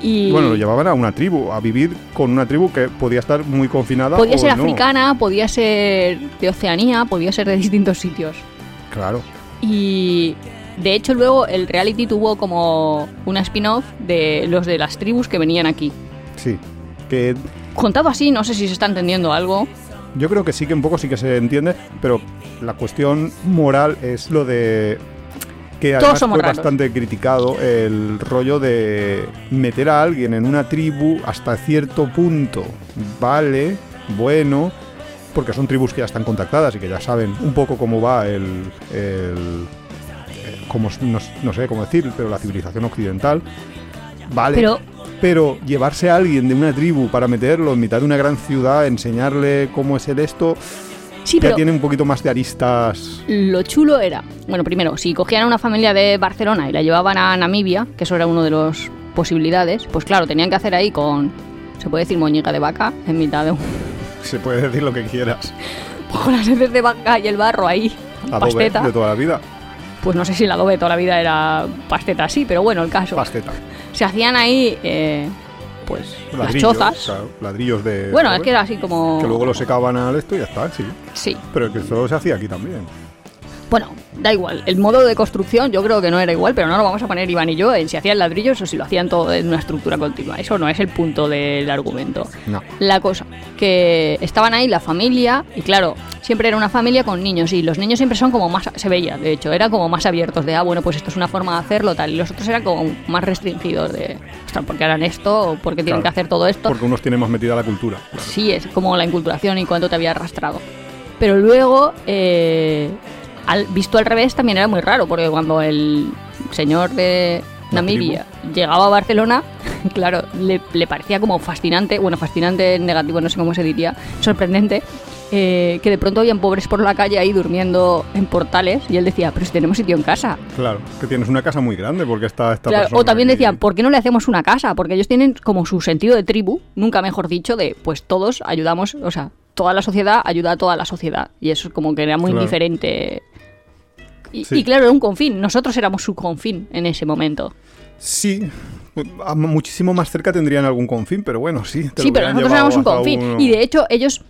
Y- Bueno, lo llevaban a una tribu, a vivir con una tribu que podía estar muy confinada. Podía o ser no. africana, podía ser de Oceanía, podía ser de distintos sitios. Claro. Y de hecho luego el reality tuvo como una spin-off de los de las tribus que venían aquí. Sí. Que Contado así, no sé si se está entendiendo algo. yo creo que sí que un poco sí que se entiende, pero la cuestión moral es lo de que Todos además somos fue raros. bastante criticado el rollo de meter a alguien en una tribu hasta cierto punto. Vale, bueno, porque son tribus que ya están contactadas y que ya saben un poco cómo va el, el- eh, cómo, no, no sé cómo decir, pero la civilización occidental. Vale, Pero pero llevarse a alguien de una tribu para meterlo en mitad de una gran ciudad, enseñarle cómo es el esto, sí, ya pero tiene un poquito más de aristas. lo chulo era, bueno, primero, si cogían a una familia de Barcelona y la llevaban a Namibia, que eso era una de las posibilidades, pues claro, tenían que hacer ahí con, se puede decir moñiga de vaca, en mitad de un... Se puede decir lo que quieras. con las heces de vaca y el barro ahí, Adobe pasteta. de toda la vida. Pues no sé si el adobe de toda la vida era pasteta así, pero bueno, el caso. Pasteta. Se hacían ahí, eh, pues, las Ladrillos, chozas. claro, ladrillos de. Bueno, es que era así como... que luego lo secaban al esto y ya está, sí. Sí. Pero que eso se hacía aquí también. Bueno, da igual. El modo de construcción yo creo que no era igual, pero no lo vamos a poner Iván y yo en si hacían ladrillos o si lo hacían todo en una estructura continua. Eso no es el punto del argumento. No. La cosa, que estaban ahí la familia y claro, siempre era una familia con niños y los niños siempre son como más, se veía, de hecho, era como más abiertos de, ah, bueno, pues esto es una forma de hacerlo, tal. Y los otros eran como más restringidos de, ostras, ¿por qué harán esto? ¿O por qué tienen Claro. que hacer todo esto? Porque unos tienen más metida la cultura. Sí, es como la inculturación y cuánto te había arrastrado. Pero luego, eh, al, visto al revés, también era muy raro, porque cuando el señor de Namibia llegaba a Barcelona, claro, le, le parecía como fascinante, bueno, fascinante negativo, no sé cómo se diría, sorprendente, eh, que de pronto habían pobres por la calle ahí durmiendo en portales, y él decía, pero si tenemos sitio en casa. Claro, que tienes una casa muy grande porque está esta Claro, persona o también aquí. decían, ¿por qué no le hacemos una casa? Porque ellos tienen como su sentido de tribu, nunca mejor dicho, de pues todos ayudamos, o sea, toda la sociedad ayuda a toda la sociedad. Y eso es como que era muy Claro. diferente. Y, Sí. y claro, era un confín, nosotros éramos su confín en ese momento. Sí. Muchísimo más cerca tendrían algún confín, pero bueno, sí. te Sí, pero nosotros éramos un confín. uno- Y de hecho, ellos,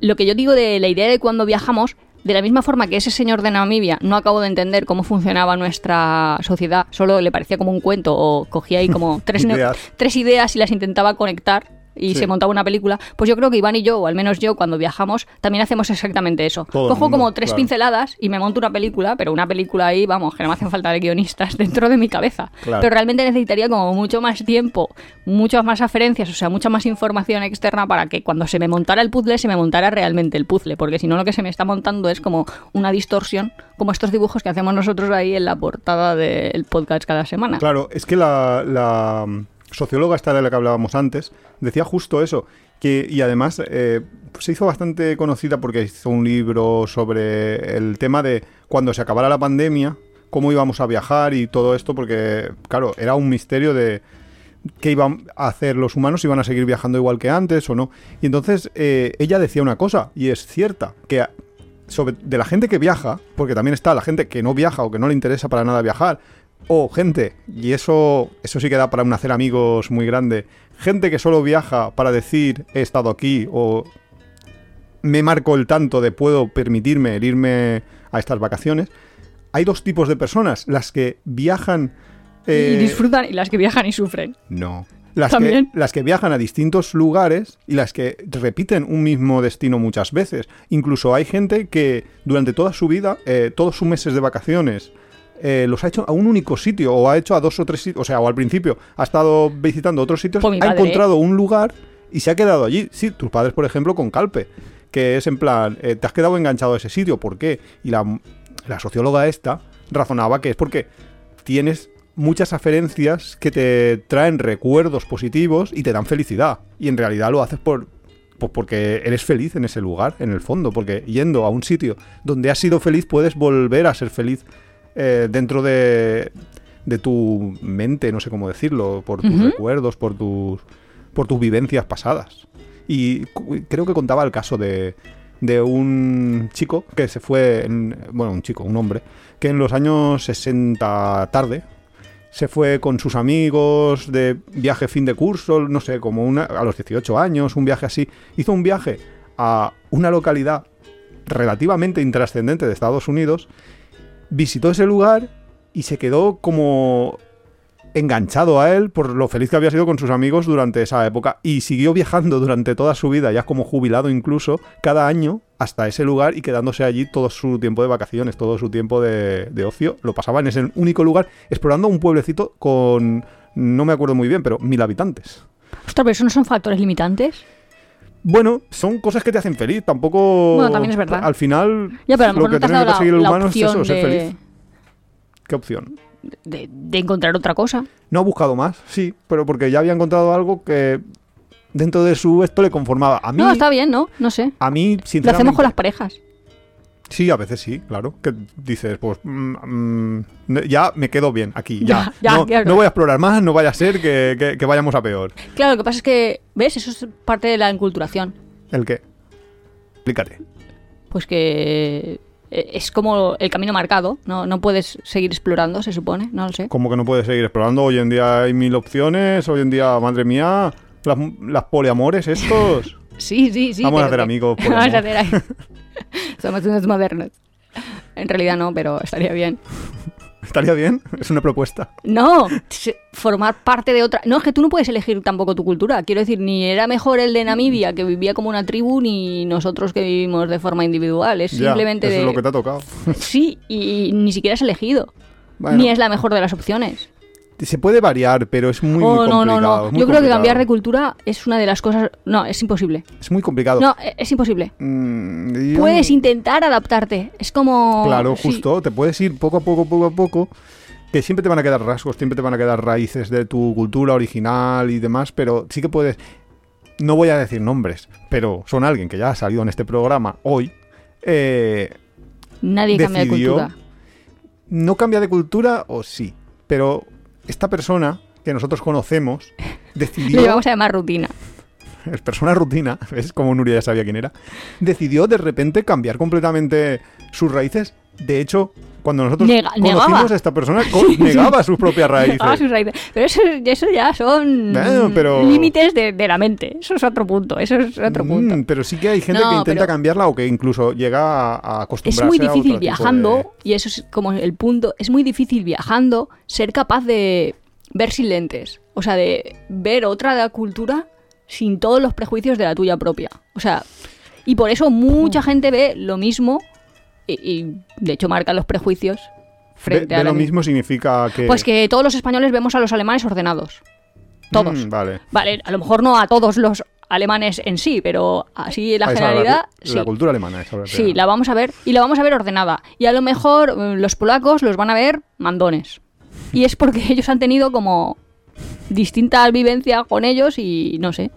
lo que yo digo de la idea de cuando viajamos, de la misma forma que ese señor de Namibia no acabo de entender cómo funcionaba nuestra sociedad, solo le parecía como un cuento o cogía ahí como tres, Ideas. tres ideas y las intentaba conectar y Sí. se montaba una película, pues yo creo que Iván y yo, o al menos yo, cuando viajamos, también hacemos exactamente eso. Todo Cojo mundo, como tres claro. pinceladas y me monto una película, pero una película ahí, vamos, que no me hacen falta de guionistas dentro de mi cabeza. Claro. Pero realmente necesitaría como mucho más tiempo, muchas más aferencias, o sea, mucha más información externa para que cuando se me montara el puzzle, se me montara realmente el puzzle, porque si no lo que se me está montando es como una distorsión, como estos dibujos que hacemos nosotros ahí en la portada del podcast cada semana. Claro, es que la, la, socióloga esta de la que hablábamos antes decía justo eso. Que, y además eh, se hizo bastante conocida porque hizo un libro sobre el tema de cuando se acabara la pandemia, cómo íbamos a viajar y todo esto, porque, claro, era un misterio de, qué iban a hacer los humanos, si iban a seguir viajando igual que antes o no. Y entonces eh, ella decía una cosa, y es cierta, que sobre, de la gente que viaja, porque también está la gente que no viaja o que no le interesa para nada viajar, o gente, y eso, eso sí que da para un hacer amigos muy grande, gente que solo viaja para decir he estado aquí o me marco el tanto de puedo permitirme el irme a estas vacaciones. Hay dos tipos de personas, las que viajan... eh, Y disfrutan y las que viajan y sufren. no. Las que, También. las que viajan a distintos lugares y las que repiten un mismo destino muchas veces. Incluso hay gente que durante toda su vida, eh, todos sus meses de vacaciones, eh, los ha hecho a un único sitio o ha hecho a dos o tres sitios. O sea, o al principio ha estado visitando otros sitios, Pues ha padre, encontrado un lugar y se ha quedado allí. Sí, tus padres, por ejemplo, con Calpe. Que es en plan, eh, te has quedado enganchado a ese sitio. ¿Por qué? Y la, la socióloga esta razonaba que es porque tienes muchas aferencias que te traen recuerdos positivos y te dan felicidad. Y en realidad lo haces por, pues porque eres feliz en ese lugar, en el fondo. Porque yendo a un sitio donde has sido feliz, puedes volver a ser feliz eh, dentro de, de tu mente, no sé cómo decirlo, por tus recuerdos, por tus, por tus vivencias pasadas. Y creo que contaba el caso de, de un chico que se fue, en- bueno, un chico, un hombre, que en los años 60 tarde se fue con sus amigos de viaje fin de curso, no sé, como una, a los 18 años, un viaje así. Hizo un viaje a una localidad relativamente intrascendente de Estados Unidos, visitó ese lugar y se quedó como enganchado a él por lo feliz que había sido con sus amigos durante esa época y siguió viajando durante toda su vida, ya como jubilado incluso, cada año hasta ese lugar y quedándose allí todo su tiempo de vacaciones, todo su tiempo de, ocio. Lo pasaba en ese único lugar explorando un pueblecito con, no me acuerdo muy bien, pero mil habitantes. Ostras, pero eso no son factores limitantes. Bueno, son cosas que te hacen feliz, tampoco... Bueno, también es verdad. Al final, Ya, pero a lo que tiene que conseguir el humano es eso, ser feliz. ¿Qué opción? de- de encontrar otra cosa. No ha buscado más, sí, pero porque ya había encontrado algo que dentro de su esto le conformaba. A mí, No, está bien, ¿no? No sé. a mí, Lo sinceramente... hacemos con las parejas. Sí, a veces sí, claro. Que dices, pues mm, mm, ya me quedo bien aquí, ya. Ya, ya, no, claro. no voy a explorar más, no vaya a ser que, que- que vayamos a peor. Claro, lo que pasa es que, ¿ves? Eso es parte de la enculturación. ¿El qué? Explícate. Pues que eh, es como el camino marcado. No, no puedes seguir explorando, se supone. No lo sé. ¿Cómo que no puedes seguir explorando? Hoy en día hay mil opciones, hoy en día, madre mía, las, las poliamores estos. Sí, sí, sí. Vamos a hacer amigos por Vamos a hacer ahí. Somos unos modernos. En realidad no, pero estaría bien. ¿Estaría bien? Es una propuesta. No, formar parte de otra. No, es que tú no puedes elegir tampoco tu cultura. Quiero decir, ni era mejor el de Namibia, que vivía como una tribu, ni nosotros que vivimos de forma individual. Es Ya, simplemente eso de. es lo que te ha tocado. Sí, y ni siquiera has elegido. Bueno. Ni es la mejor de las opciones. Se puede variar, pero es muy, muy oh, no, complicado. no, no. Yo creo que complicado. cambiar de cultura es una de las cosas. No, es imposible. Es muy complicado. No, e- es imposible. Mm, yo- Puedes intentar adaptarte. Es como. Claro, sí. justo. Te puedes ir poco a poco, poco a poco. Que siempre te van a quedar rasgos, siempre te van a quedar raíces de tu cultura original y demás, pero sí que puedes. No voy a decir nombres, pero son alguien que ya ha salido en este programa hoy. eh, Nadie cambia de cultura. no cambia de cultura o sí, pero esta persona que nosotros conocemos Le decidió. vamos a llamar rutina. es persona rutina, es como Nuria ya sabía quién era, decidió de repente cambiar completamente sus raíces. De hecho, cuando nosotros Nega- conocimos negaba. a esta persona, negaba sus propias raíces. Sus raíces. Pero eso, eso ya son pero- límites de, de la mente. Eso es otro punto. Eso es otro punto. Mm, pero sí que hay gente No, que intenta pero- cambiarla o que incluso llega a, a Es acostumbrarse muy a otro difícil tipo viajando, de- y eso es como el punto, es muy difícil viajando ser capaz de ver sin lentes. O sea, de ver otra de la cultura sin todos los prejuicios de la tuya propia. O sea, y por eso mucha gente ve lo mismo y, y, de hecho marca los prejuicios frente ve a lo mismo significa que... Pues que todos los españoles vemos a los alemanes ordenados. Todos. Mm, vale. Vale, a lo mejor no a todos los alemanes en sí, pero así en la Ah, generalidad, la, sí. la cultura alemana. esa la- Sí, la vamos a ver y la vamos a ver ordenada. Y a lo mejor eh, los polacos los van a ver mandones. Y es porque ellos han tenido como distinta vivencia con ellos y no sé.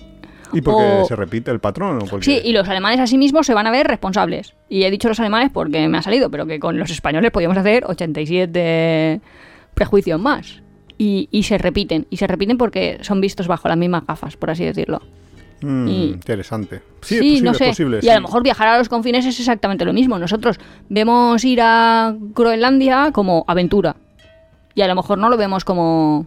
¿Y porque o- se repite el patrón? o porque- Sí, y los alemanes a sí mismos se van a ver responsables. Y he dicho los alemanes porque me ha salido, pero que con los españoles podíamos hacer 87 prejuicios más. y, y se repiten. Y se repiten porque son vistos bajo las mismas gafas, por así decirlo. Mm, Y- Interesante. Sí, Sí, es posible, no es sé. posible, y sí. a lo mejor viajar a los confines es exactamente lo mismo. Nosotros vemos ir a Groenlandia como aventura. Y a lo mejor no lo vemos como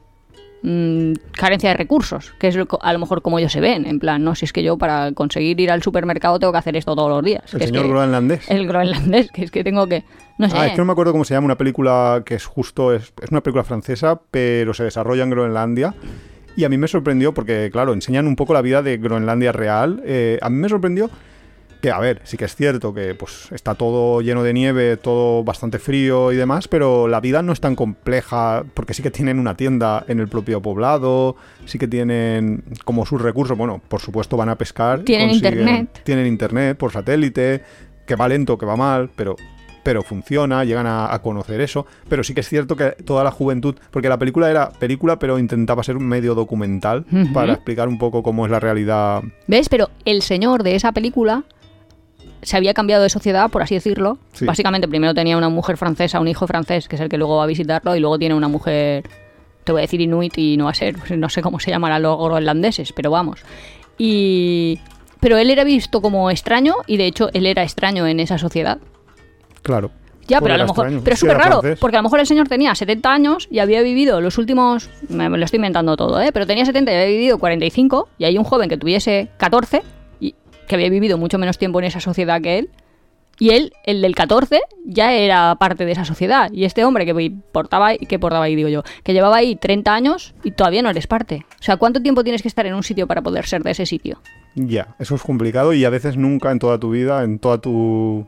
mm, carencia de recursos, que es lo a lo mejor como ellos se ven. En plan, no, si es que yo para conseguir ir al supermercado tengo que hacer esto todos los días. El que es señor que- groenlandés. El groenlandés, que es que tengo que... No sé. Ah, es que no me acuerdo cómo se llama una película que es justo, es, es una película francesa, pero se desarrolla en Groenlandia. Y a mí me sorprendió porque, claro, enseñan un poco la vida de Groenlandia real. Eh, a mí me sorprendió que, a ver, sí que es cierto que pues está todo lleno de nieve, todo bastante frío y demás, pero la vida no es tan compleja porque sí que tienen una tienda en el propio poblado, sí que tienen como sus recursos, bueno, por supuesto van a pescar. Tienen internet. Tienen internet por satélite, que va lento, que va mal, pero pero funciona, llegan a, a conocer eso. Pero sí que es cierto que toda la juventud, porque la película era película, pero intentaba ser un medio documental para explicar un poco cómo es la realidad. ¿Ves? Pero el señor de esa película se había cambiado de sociedad, por así decirlo. Sí. Básicamente, primero tenía una mujer francesa, un hijo francés, que es el que luego va a visitarlo, y luego tiene una mujer, te voy a decir inuit y no va a ser, pues, no sé cómo se llamarán los groenlandeses, pero vamos. Y... Pero él era visto como extraño, y de hecho él era extraño en esa sociedad. Claro. Ya, Porque pero a lo mejor. extraño. Pero es súper raro, francés. porque a lo mejor el señor tenía 70 años y había vivido los últimos. Me, me lo estoy inventando todo, ¿eh? Pero tenía 70 y había vivido 45, y hay un joven que tuviese 14, y que había vivido mucho menos tiempo en esa sociedad que él. Y él, el del 14, ya era parte de esa sociedad. Y este hombre que portaba, ahí- que portaba ahí, digo yo, que llevaba ahí 30 años y todavía no eres parte. O sea, ¿cuánto tiempo tienes que estar en un sitio para poder ser de ese sitio? Ya, eso es complicado y a veces nunca en toda tu vida, en toda tu.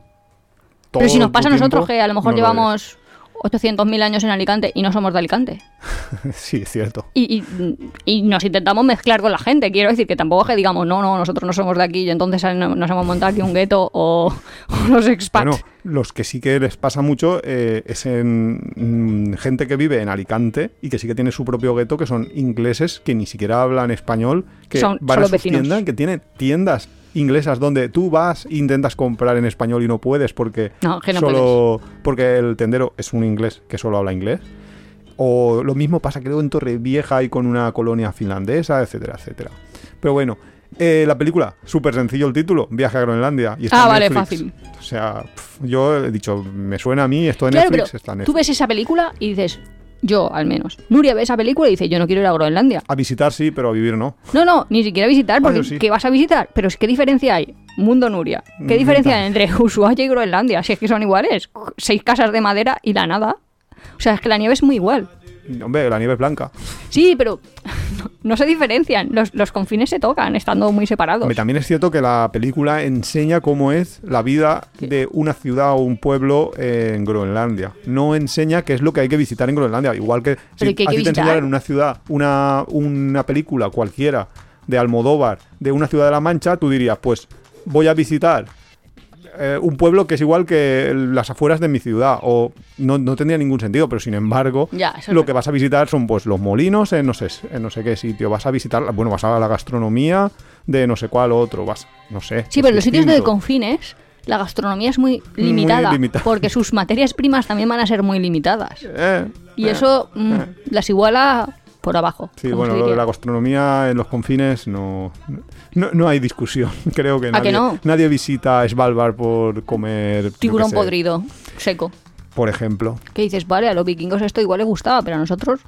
Pero si nos pasa a nosotros tiempo, que a lo mejor no llevamos 800.000 años en Alicante y no somos de Alicante. sí, es cierto. Y, y- y nos intentamos mezclar con la gente. Quiero decir que tampoco es que digamos, no, no, nosotros no somos de aquí y entonces no- nos hemos montado aquí un gueto o, o los expats. Bueno, los que sí que les pasa mucho eh, es en mm, gente que vive en Alicante y que sí que tiene su propio gueto, que son ingleses que ni siquiera hablan español, que Son van a sus tiendas, que tienen tiendas inglesas donde tú vas intentas comprar en español y no puedes porque No, que no solo porque el tendero es un inglés que solo habla inglés. O lo mismo pasa creo en Torrevieja y con una colonia finlandesa, etcétera, etcétera. Pero bueno, eh, la película, súper sencillo el título, Viaje a Groenlandia. Y está Ah, vale, Netflix. fácil. O sea, yo he dicho, me suena a mí, esto Claro, Netflix, pero está en tú Netflix. ves esa película y dices, yo al menos. Nuria ve esa película y dice, yo no quiero ir a Groenlandia. A visitar sí, pero a vivir no. No, no, ni siquiera visitar, porque Ah, sí. ¿qué vas a visitar? Pero ¿qué diferencia hay? Mundo Nuria. ¿Qué diferencia hay entre Ushuaia y Groenlandia? Si es que son iguales. Seis casas de madera y la nada. O sea, es que la nieve es muy igual. Hombre, la nieve es blanca. Sí, pero no, no se diferencian. Los, los confines se tocan, estando muy separados. Hombre, también es cierto que la película enseña cómo es la vida de una ciudad o un pueblo en Groenlandia. No enseña qué es lo que hay que visitar en Groenlandia. Igual que Pero si ¿y qué hay a que ti te enseñaran en una ciudad, una, una película cualquiera de Almodóvar, de una ciudad de la Mancha, tú dirías, pues voy a visitar eh, un pueblo que es igual que el- las afueras de mi ciudad. O no, no tendría ningún sentido, pero sin embargo, Ya, eso es lo que vas a visitar son pues los molinos en no sé, en no sé qué sitio. Vas a visitar, bueno, vas a la gastronomía de no sé cuál otro. Vas, no sé. Sí, pero en los sitios de confines la gastronomía es muy limitada, limitada. porque sus materias primas también van a ser muy limitadas. Eh, Y eh. eso mm, las iguala por abajo. Sí, bueno, lo de la gastronomía en los confines no, no, no hay discusión. Creo que ¿A nadie, que no? nadie visita Svalbard por comer Tiburón sé, podrido, seco. por ejemplo. Que dices, vale, a los vikingos esto igual les gustaba, pero a nosotros.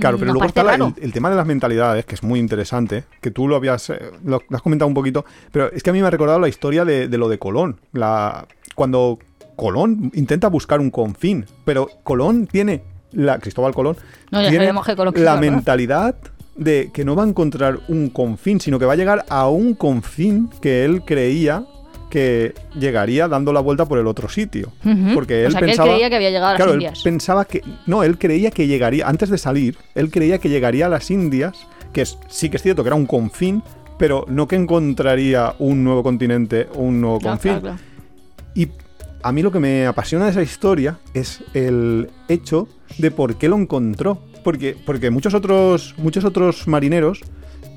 Claro, mm, pero nos luego está el, el tema de las mentalidades, que es muy interesante, que tú lo habías eh, lo, lo has comentado un poquito, pero es que a mí me ha recordado la historia de, de lo de Colón. La, cuando Colón intenta buscar un confín, pero Colón tiene, la, Cristóbal Colón, No, tiene Colón la mentalidad de que no va a encontrar un confín, sino que va a llegar a un confín que él creía que llegaría dando la vuelta por el otro sitio. Porque O él sea, que él pensaba. creía que había llegado a las claro, Indias. Él pensaba que. No, él creía que llegaría. Antes de salir, él creía que llegaría a las Indias, que es, sí que es cierto que era un confín, pero no que encontraría un nuevo continente o un nuevo Claro, confín. claro, claro. Y a mí lo que me apasiona de esa historia es el hecho de por qué lo encontró. Porque, porque muchos, otros, muchos otros marineros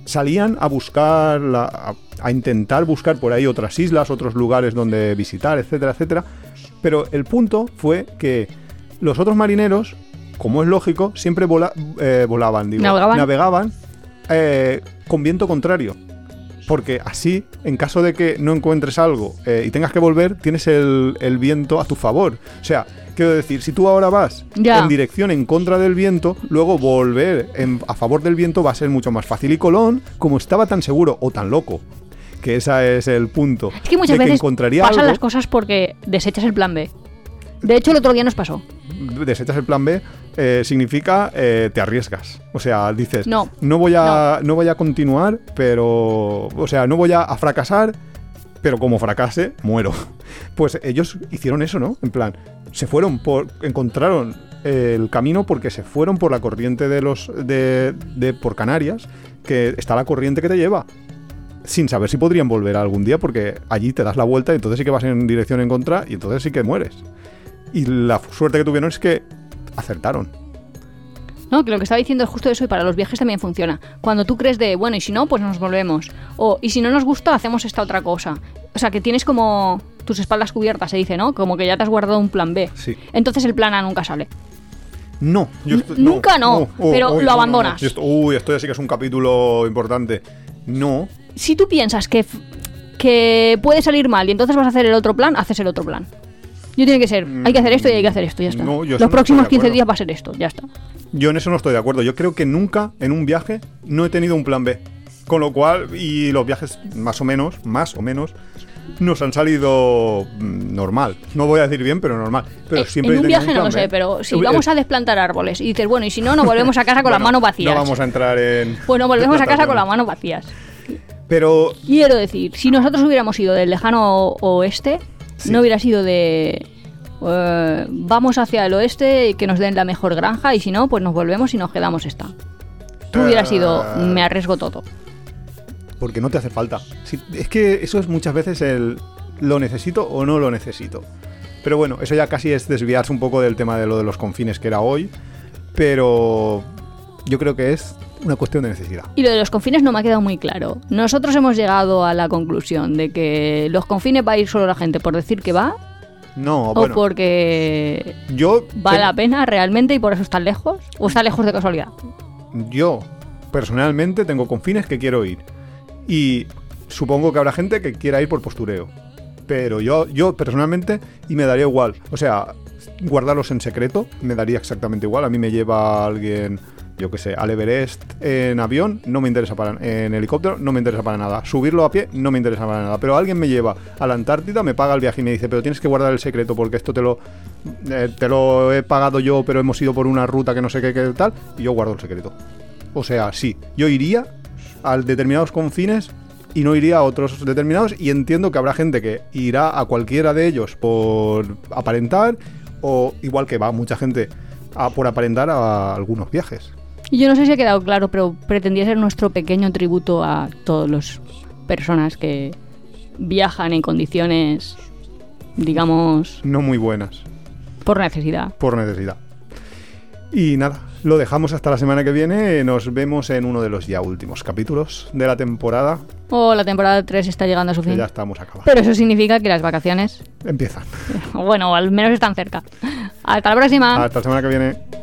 salían a buscar, la- a, a intentar buscar por ahí otras islas, otros lugares donde visitar, etcétera, etcétera. Pero el punto fue que los otros marineros como es lógico, siempre vola- eh, volaban, digo, Navegaban. navegaban, eh, con viento contrario. Porque así, en caso de que no encuentres algo eh, y tengas que volver, tienes el, el viento a tu favor. O sea, quiero decir, si tú ahora vas Ya. en dirección en contra del viento, luego volver en- a favor del viento va a ser mucho más fácil. Y Colón, como estaba tan seguro o tan loco, que ese es el punto, Es que muchas de veces encontraría pasan algo, las cosas porque desechas el plan B. De hecho, el otro día nos pasó. Desechas el plan B, eh, significa eh, te arriesgas. O sea, dices, No. voy a, no. voy a continuar, pero. O sea, no voy a, a fracasar, pero como fracase, muero. Pues ellos hicieron eso, ¿no? En plan, se fueron por. encontraron el camino porque se fueron por la corriente de los. de. de por Canarias, que está la corriente que te lleva. Sin saber si podrían volver algún día, porque allí te das la vuelta y entonces sí que vas en dirección en contra y entonces sí que mueres. Y la suerte que tuvieron es que acertaron. No, que lo que estaba diciendo es justo eso y para los viajes también funciona. Cuando tú crees de, bueno, y si no, pues nos volvemos. O, y si no nos gusta, hacemos esta otra cosa. O sea, que tienes como tus espaldas cubiertas, se dice, ¿no? Como que ya te has guardado un plan B. Sí. Entonces el plan A nunca sale. No, yo N- estoy- nunca no, pero lo abandonas. Yo esto- uy, esto ya sí que es un capítulo importante. No, Si tú piensas que, que puede salir mal y entonces vas a hacer el otro plan, haces el otro plan. Yo tiene que ser, hay que hacer esto y hay que hacer esto, ya está. No, yo Los no próximos de 15 acuerdo. días va a ser esto, ya está. yo en eso no estoy de acuerdo. Yo creo que nunca en un viaje no he tenido un plan B. Con lo cual, y los viajes más o menos, más o menos, nos han salido mm, normal. No voy a decir bien, pero normal. Pero Eh, siempre en un viaje no lo sé, pero si vamos eh, a desplantar árboles y dices, bueno, y si no, nos volvemos a casa con las manos vacías. No vamos a entrar en. Bueno, volvemos a casa con las manos vacías. Pero Quiero decir, si nosotros hubiéramos ido del lejano oeste, Sí. no hubiera sido de eh, vamos hacia el oeste y que nos den la mejor granja y si no, pues nos volvemos y nos quedamos esta. Tú hubieras sido me arriesgo todo. porque no te hace falta. Si- es que eso es muchas veces el lo necesito o no lo necesito. Pero bueno, eso ya casi es desviarse un poco del tema de lo de los confines que era hoy. Pero yo creo que es una cuestión de necesidad. Y lo de los confines no me ha quedado muy claro. Nosotros hemos llegado a la conclusión de que los confines va a ir solo la gente por decir que va No, o bueno, porque yo, vale la pena realmente y por eso está lejos o está lejos de casualidad. yo personalmente tengo confines que quiero ir. Y supongo que habrá gente que quiera ir por postureo. Pero yo, yo personalmente, y me daría igual. O sea, guardarlos en secreto me daría exactamente igual. A mí me lleva alguien, yo que sé, al Everest en avión, no me interesa para en helicóptero, no me interesa para nada. Subirlo a pie, no me interesa para nada. Pero alguien me lleva a la Antártida, me paga el viaje y me dice, pero tienes que guardar el secreto porque esto te lo, eh, te lo he pagado yo, pero hemos ido por una ruta que no sé qué, qué tal, y yo guardo el secreto. O sea, sí, yo iría a determinados confines y no iría a otros determinados y entiendo que habrá gente que irá a cualquiera de ellos por aparentar o igual que va mucha gente a, por aparentar a algunos viajes. Y yo no sé si ha quedado claro, pero pretendía ser nuestro pequeño tributo a todas las personas que viajan en condiciones, digamos, No muy buenas, por necesidad. por necesidad. Y nada, lo dejamos hasta la semana que viene. Nos vemos en uno de los ya últimos capítulos de la temporada, O la temporada 3 está llegando a su fin. ya estamos acabados. Pero eso significa que las vacaciones, Empiezan. bueno, al menos están cerca. Hasta la próxima. Hasta la semana que viene.